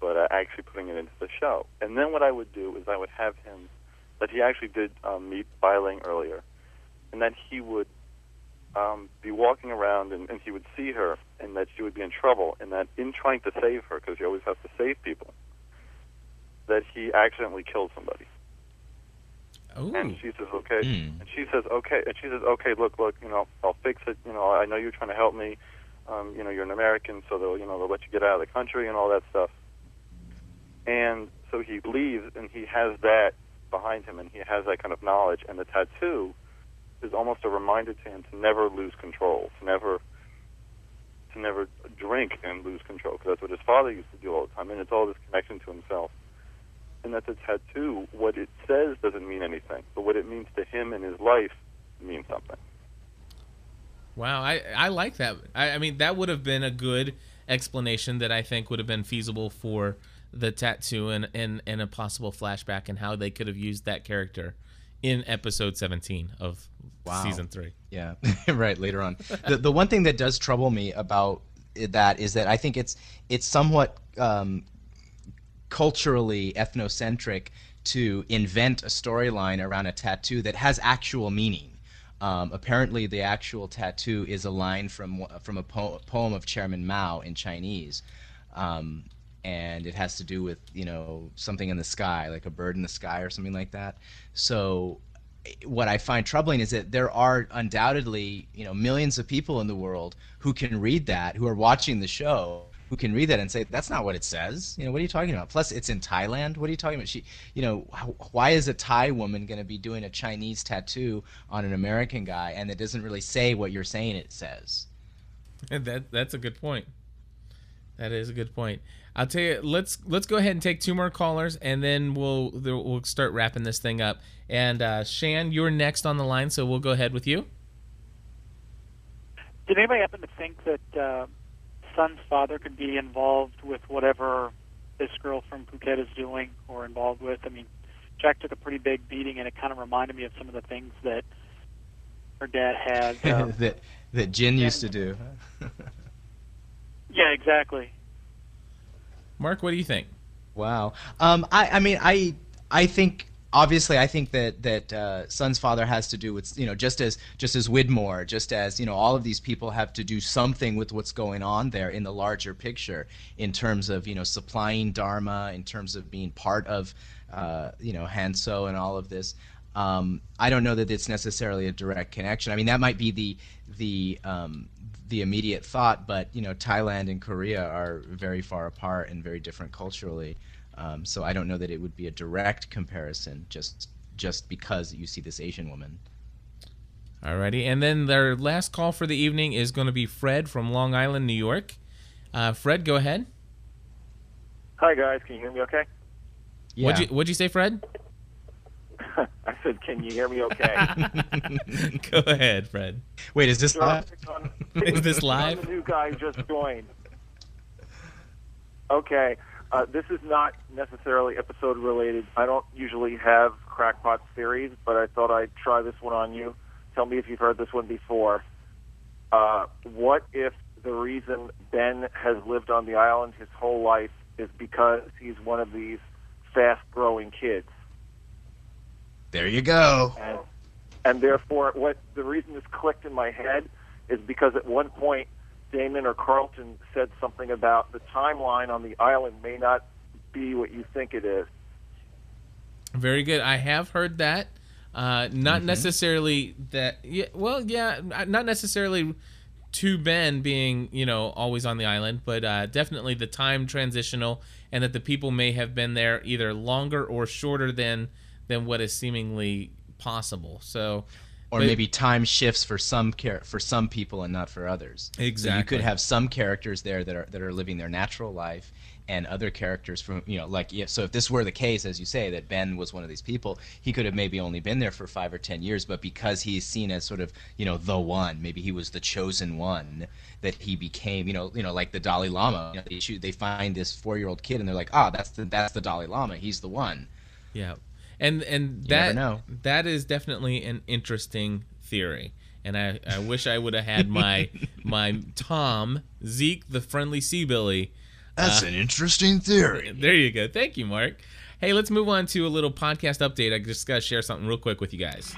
but uh, actually putting it into the show. And then what I would do is I would have him that he actually did um, meet Bai Ling earlier, and that he would um, be walking around and, and he would see her, and that she would be in trouble, and that in trying to save her, because he always has to save people, that he accidentally killed somebody. Ooh. And she says, okay. Hmm. And she says, okay. And she says, okay, look, look, you know, I'll fix it. You know, I know you're trying to help me. Um, you know, you're an American, so they'll, you know, they'll let you get out of the country and all that stuff. And so he leaves, and he has that behind him, and he has that kind of knowledge. And the tattoo is almost a reminder to him to never lose control, to never, to never drink and lose control, because that's what his father used to do all the time. And it's all this connection to himself and that the tattoo, what it says doesn't mean anything, but what it means to him and his life means something. Wow, I, I like that. I, I mean, that would have been a good explanation that I think would have been feasible for the tattoo and, and, and a possible flashback and how they could have used that character in episode 17 of Wow. season three. Yeah, right. Later on, the the one thing that does trouble me about that is that I think it's it's somewhat um, culturally ethnocentric to invent a storyline around a tattoo that has actual meaning. Um, apparently, the actual tattoo is a line from from a po- poem of Chairman Mao in Chinese, um, and it has to do with you know something in the sky, like a bird in the sky or something like that. So, what I find troubling is that there are undoubtedly you know millions of people in the world who can read that, who are watching the show, who can read that and say that's not what it says. You know, what are you talking about? Plus, it's in Thailand. What are you talking about? She, you know, wh- why is a Thai woman going to be doing a Chinese tattoo on an American guy, and it doesn't really say what you're saying it says? That that's a good point. That is a good point. I'll tell you. Let's let's go ahead and take two more callers, and then we'll we'll start wrapping this thing up. And uh, Shan, you're next on the line, so we'll go ahead with you. Did anybody happen to think that uh, Sun's father could be involved with whatever this girl from Phuket is doing or involved with? I mean, Jack took a pretty big beating, and it kind of reminded me of some of the things that her dad had. Um, that that Jin used to do. yeah, exactly. Mark, what do you think? Wow. Um, I, I mean, I, I think obviously, I think that that uh, Sun's father has to do with you know just as just as Widmore, just as you know all of these people have to do something with what's going on there in the larger picture in terms of you know supplying Dharma, in terms of being part of uh, you know Hanso and all of this. Um, I don't know that it's necessarily a direct connection. I mean, that might be the the um, the immediate thought, but you know, Thailand and Korea are very far apart and very different culturally. Um, so I don't know that it would be a direct comparison, just just because you see this Asian woman. Alrighty, and then their last call for the evening is going to be Fred from Long Island, New York. Uh, Fred, go ahead. Hi guys, can you hear me okay? What'd you What'd you say, Fred? I said, can you hear me okay? go ahead, Fred. Wait, is this Sure, live? pick on- Is this pick on live? The new guy just joined. Okay, uh, this is not necessarily episode related. I don't usually have crackpot theories, but I thought I'd try this one on you. Tell me if you've heard this one before. Uh, what if the reason Ben has lived on the island his whole life is because he's one of these fast-growing kids? There you go. and and therefore what the reason this clicked in my head is because at one point Damon or Carlton said something about the timeline on the island may not be what you think it is. Very good. I have heard that. Uh, not Mm-hmm. necessarily that. Yeah, well, yeah, not necessarily to Ben being you know always on the island, but uh, definitely the time transitional, and that the people may have been there either longer or shorter than than what is seemingly possible. So, Or but- maybe time shifts for some char- for some people and not for others. Exactly. So you could have some characters there that are that are living their natural life, and other characters from you know like yeah. So if this were the case, as you say, that Ben was one of these people, he could have maybe only been there for five or ten years, but because he's seen as sort of you know the one, maybe he was the chosen one, that he became you know you know like the Dalai Lama. You know, they, shoot, they find this four year old kid and they're like, ah, that's the that's the Dalai Lama. He's the one. Yeah, and and that know. that is definitely an interesting theory. And I, I wish I would have had my my Tom Zeke the friendly sea billy. That's uh, an interesting theory. There you go. Thank you, Mark. Hey, let's move on to a little podcast update. I just got to share something real quick with you guys.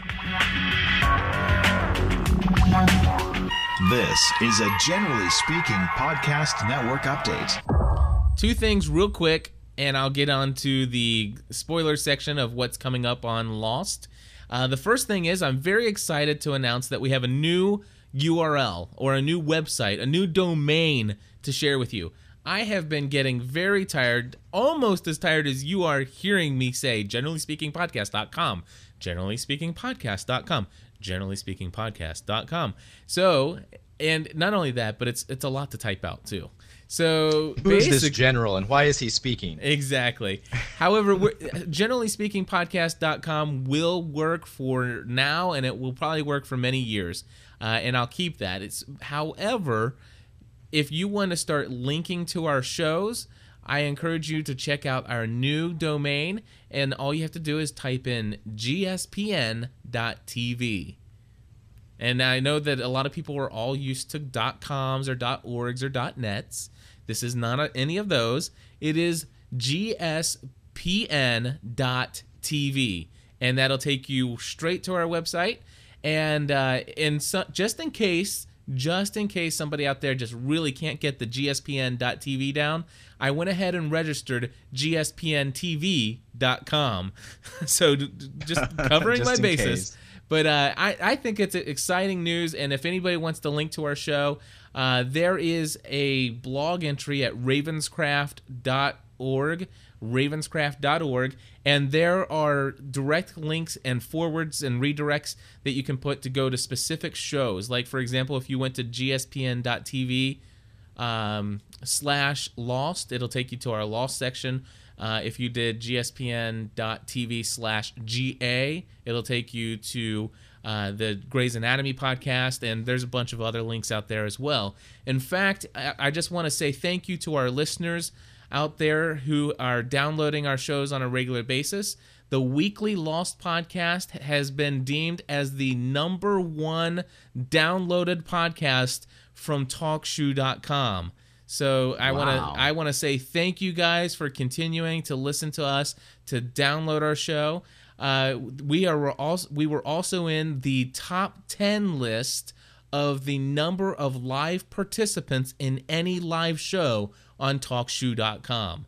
This is a Generally Speaking Podcast Network update. Two things real quick, and I'll get on to the spoiler section of what's coming up on Lost. Uh, the first thing is, I'm very excited to announce that we have a new URL or a new website, a new domain to share with you. I have been getting very tired, almost as tired as you are hearing me say, generally speaking, podcast.com, generally speaking, podcast.com, generally speaking, podcast.com. So, and not only that, but it's it's a lot to type out too. So Who is this general and why is he speaking? Exactly. However, we're, generally speaking, podcast.com will work for now and it will probably work for many years. Uh, and I'll keep that. It's However, if you want to start linking to our shows, I encourage you to check out our new domain. And all you have to do is type in gspn.tv. And I know that a lot of people are all used to .coms or .orgs or .nets. This is not a, any of those. It is gspn.tv, and that'll take you straight to our website. And uh, in so, just in case, just in case somebody out there just really can't get the gspn.tv down, I went ahead and registered gspntv.com. so just covering Just my bases. case. But uh, I, I think it's exciting news. And if anybody wants to link to our show, uh, there is a blog entry at ravenscraft.org, ravenscraft.org, and there are direct links and forwards and redirects that you can put to go to specific shows. Like, for example, if you went to gspn.tv um, slash lost, it'll take you to our lost section. Uh, if you did gspn.tv slash ga, it'll take you to uh, the Grey's Anatomy podcast, and there's a bunch of other links out there as well. In fact, I, I just want to say thank you to our listeners out there who are downloading our shows on a regular basis. The weekly Lost podcast has been deemed as the number one downloaded podcast from TalkShoe.com. So I want to I want to say thank you guys for continuing to listen to us to download our show. Uh, we are also we were also in the top ten list of the number of live participants in any live show on TalkShoe.com,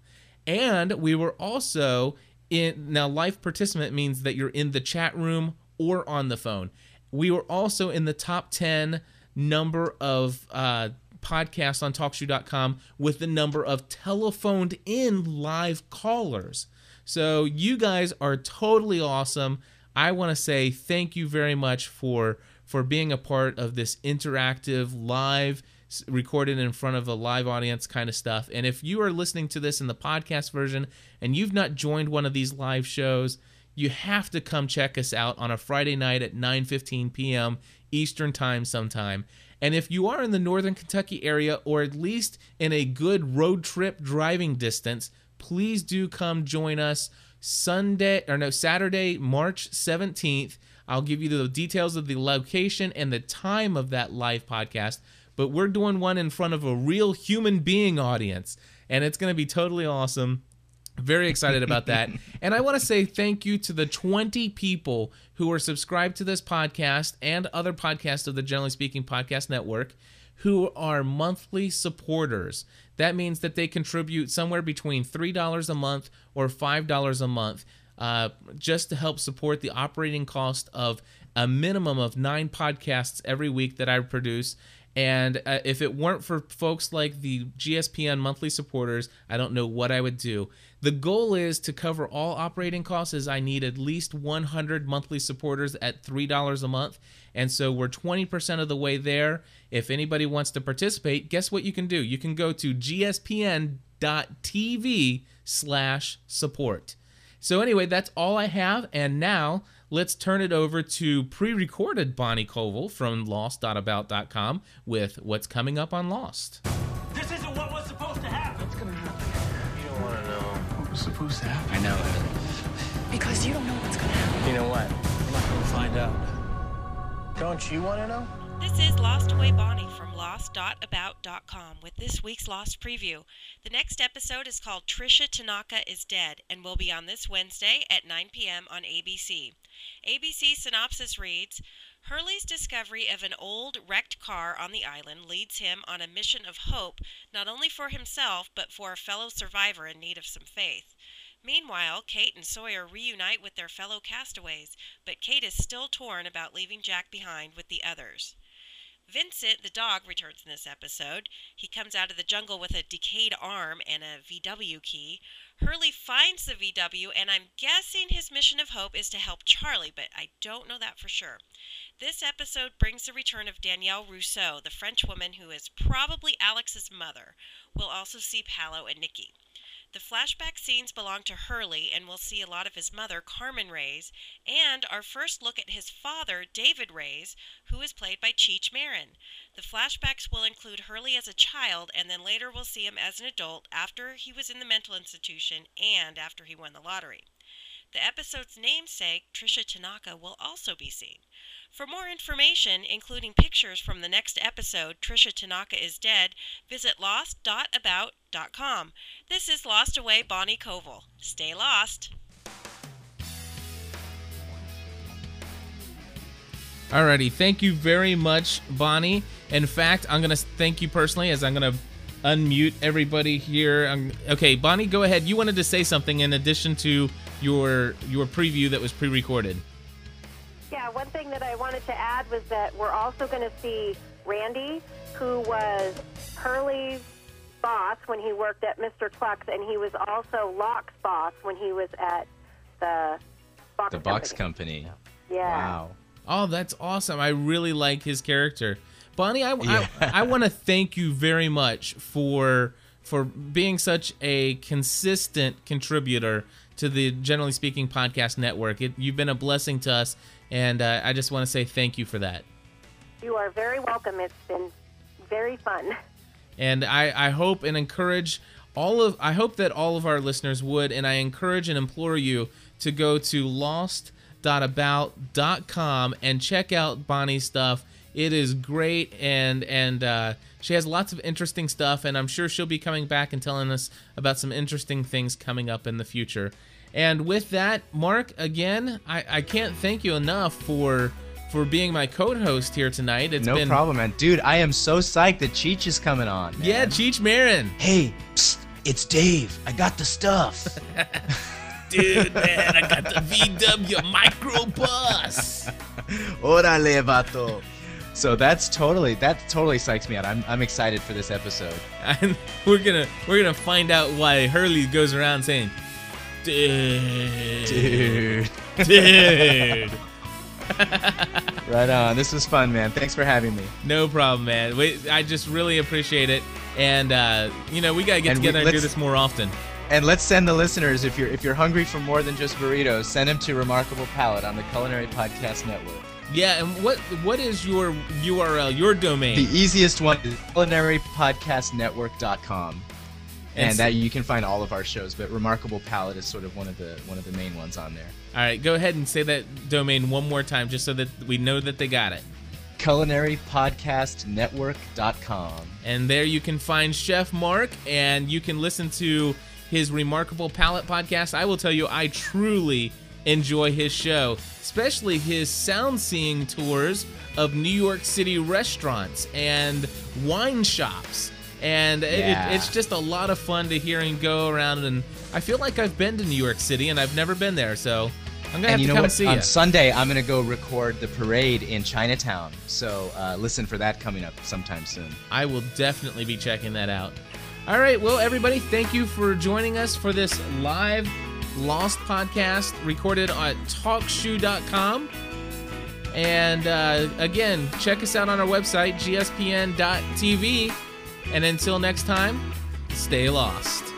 and we were also in now live participant means that you're in the chat room or on the phone. We were also in the top ten number of uh, podcasts on TalkShoe.com with the number of telephoned in live callers. So you guys are totally awesome. I want to say thank you very much for for being a part of this interactive live recorded in front of a live audience kind of stuff. And if you are listening to this in the podcast version and you've not joined one of these live shows, you have to come check us out on a Friday night at 9:15 p.m. Eastern Time sometime. And if you are in the Northern Kentucky area or at least in a good road trip driving distance, please do come join us Sunday or no Saturday, March 17th. I'll give you the details of the location and the time of that live podcast, but we're doing one in front of a real human being audience and it's going to be totally awesome. Very excited about that. and I want to say thank you to the 20 people who are subscribed to this podcast and other podcasts of the Generally Speaking Podcast Network who are monthly supporters. That means that they contribute somewhere between $3 a month or $5 a month uh, just to help support the operating cost of a minimum of nine podcasts every week that I produce. And uh, if it weren't for folks like the GSPN monthly supporters, I don't know what I would do. The goal is to cover all operating costs as I need at least 100 monthly supporters at $3 a month. And so we're 20% of the way there. If anybody wants to participate, guess what you can do? You can go to gspn.tv slash support. So anyway, that's all I have. And now let's turn it over to pre-recorded Bonnie Koval from Lost.about.com with what's coming up on Lost. This isn't what was supposed to happen. What's gonna happen? You don't want to know what was supposed to happen. I know it. Because you don't know what's gonna happen. You know what? We're not gonna find out. Don't you want to know? This is Lost Away Bonnie from Lost.about.com with this week's Lost preview. The next episode is called Tricia Tanaka is Dead and will be on this Wednesday at 9 p.m. on ABC. ABC synopsis reads Hurley's discovery of an old, wrecked car on the island leads him on a mission of hope not only for himself but for a fellow survivor in need of some faith. Meanwhile, Kate and Sawyer reunite with their fellow castaways, but Kate is still torn about leaving Jack behind with the others. Vincent, the dog, returns in this episode. He comes out of the jungle with a decayed arm and a VW key. Hurley finds the VW, and I'm guessing his mission of hope is to help Charlie, but I don't know that for sure. This episode brings the return of Danielle Rousseau, the French woman who is probably Alex's mother. We'll also see Paulo and Nikki. The flashback scenes belong to Hurley, and we'll see a lot of his mother, Carmen Reyes, and our first look at his father, David Reyes, who is played by Cheech Marin. The flashbacks will include Hurley as a child, and then later we'll see him as an adult after he was in the mental institution and after he won the lottery. The episode's namesake, Tricia Tanaka, will also be seen. For more information, including pictures from the next episode, Tricia Tanaka is Dead, visit lost.about.com. This is Lost Away Bonnie Koval. Stay lost. Alrighty, thank you very much, Bonnie. In fact, I'm gonna thank you personally as I'm gonna unmute everybody here. Um, okay, Bonnie, go ahead. You wanted to say something in addition to your your preview that was pre-recorded. Yeah, one thing that I wanted to add was that we're also going to see Randy, who was Hurley's boss when he worked at Mr. Cluck's, and he was also Locke's boss when he was at the box The box company. Yeah. Wow. Oh, that's awesome. I really like his character. Bonnie, I, Yeah. I, I want to thank you very much for for being such a consistent contributor to the Generally Speaking Podcast Network. It, you've been a blessing to us, and uh, I just want to say thank you for that. You are very welcome. It's been very fun. And I, I hope and encourage all of I hope that all of our listeners would, and I encourage and implore you to go to lost.about.com and check out Bonnie's stuff. It is great and and uh, she has lots of interesting stuff and I'm sure she'll be coming back and telling us about some interesting things coming up in the future. And with that, Mark, again, I, I can't thank you enough for for being my co-host here tonight. It's no been problem, man. Dude, I am so psyched that Cheech is coming on. man. Yeah, Cheech Marin. Hey, psst, it's Dave. I got the stuff. Dude, man, I got the VW microbus. Órale, vato. So that's totally that totally psychs me out. I'm, I'm excited for this episode. And we're gonna we're gonna find out why Hurley goes around saying, "Dude, Dude. dude." Right on. This was fun, man. Thanks for having me. No problem, man. Wait, I just really appreciate it, and uh, you know we gotta get And we- together and do this more often. And let's send the listeners if you're if you're hungry for more than just burritos, send them to Remarkable Palate on the Culinary Podcast Network. Yeah, and what what is your URL, your domain? The easiest one is culinarypodcastnetwork.com. And And that you can find all of our shows, but Remarkable Palate is sort of one of the one of the main ones on there. All right, go ahead and say that domain one more time, just so that we know that they got it. culinarypodcastnetwork.com. And there you can find Chef Mark, and you can listen to his Remarkable Palate podcast. I will tell you, I truly enjoy his show, especially his sound seeing tours of New York City restaurants and wine shops. And Yeah. it, it's just a lot of fun to hear him go around. And I feel like I've been to New York City, and I've never been there. So I'm going to have to know come what? see On you. Sunday, I'm going to go record the parade in Chinatown. So uh, listen for that coming up sometime soon. I will definitely be checking that out. All right, well, everybody, thank you for joining us for this live Lost podcast recorded at talkshoe.com. And uh, again, check us out on our website, gspn.tv. And until next time, stay lost.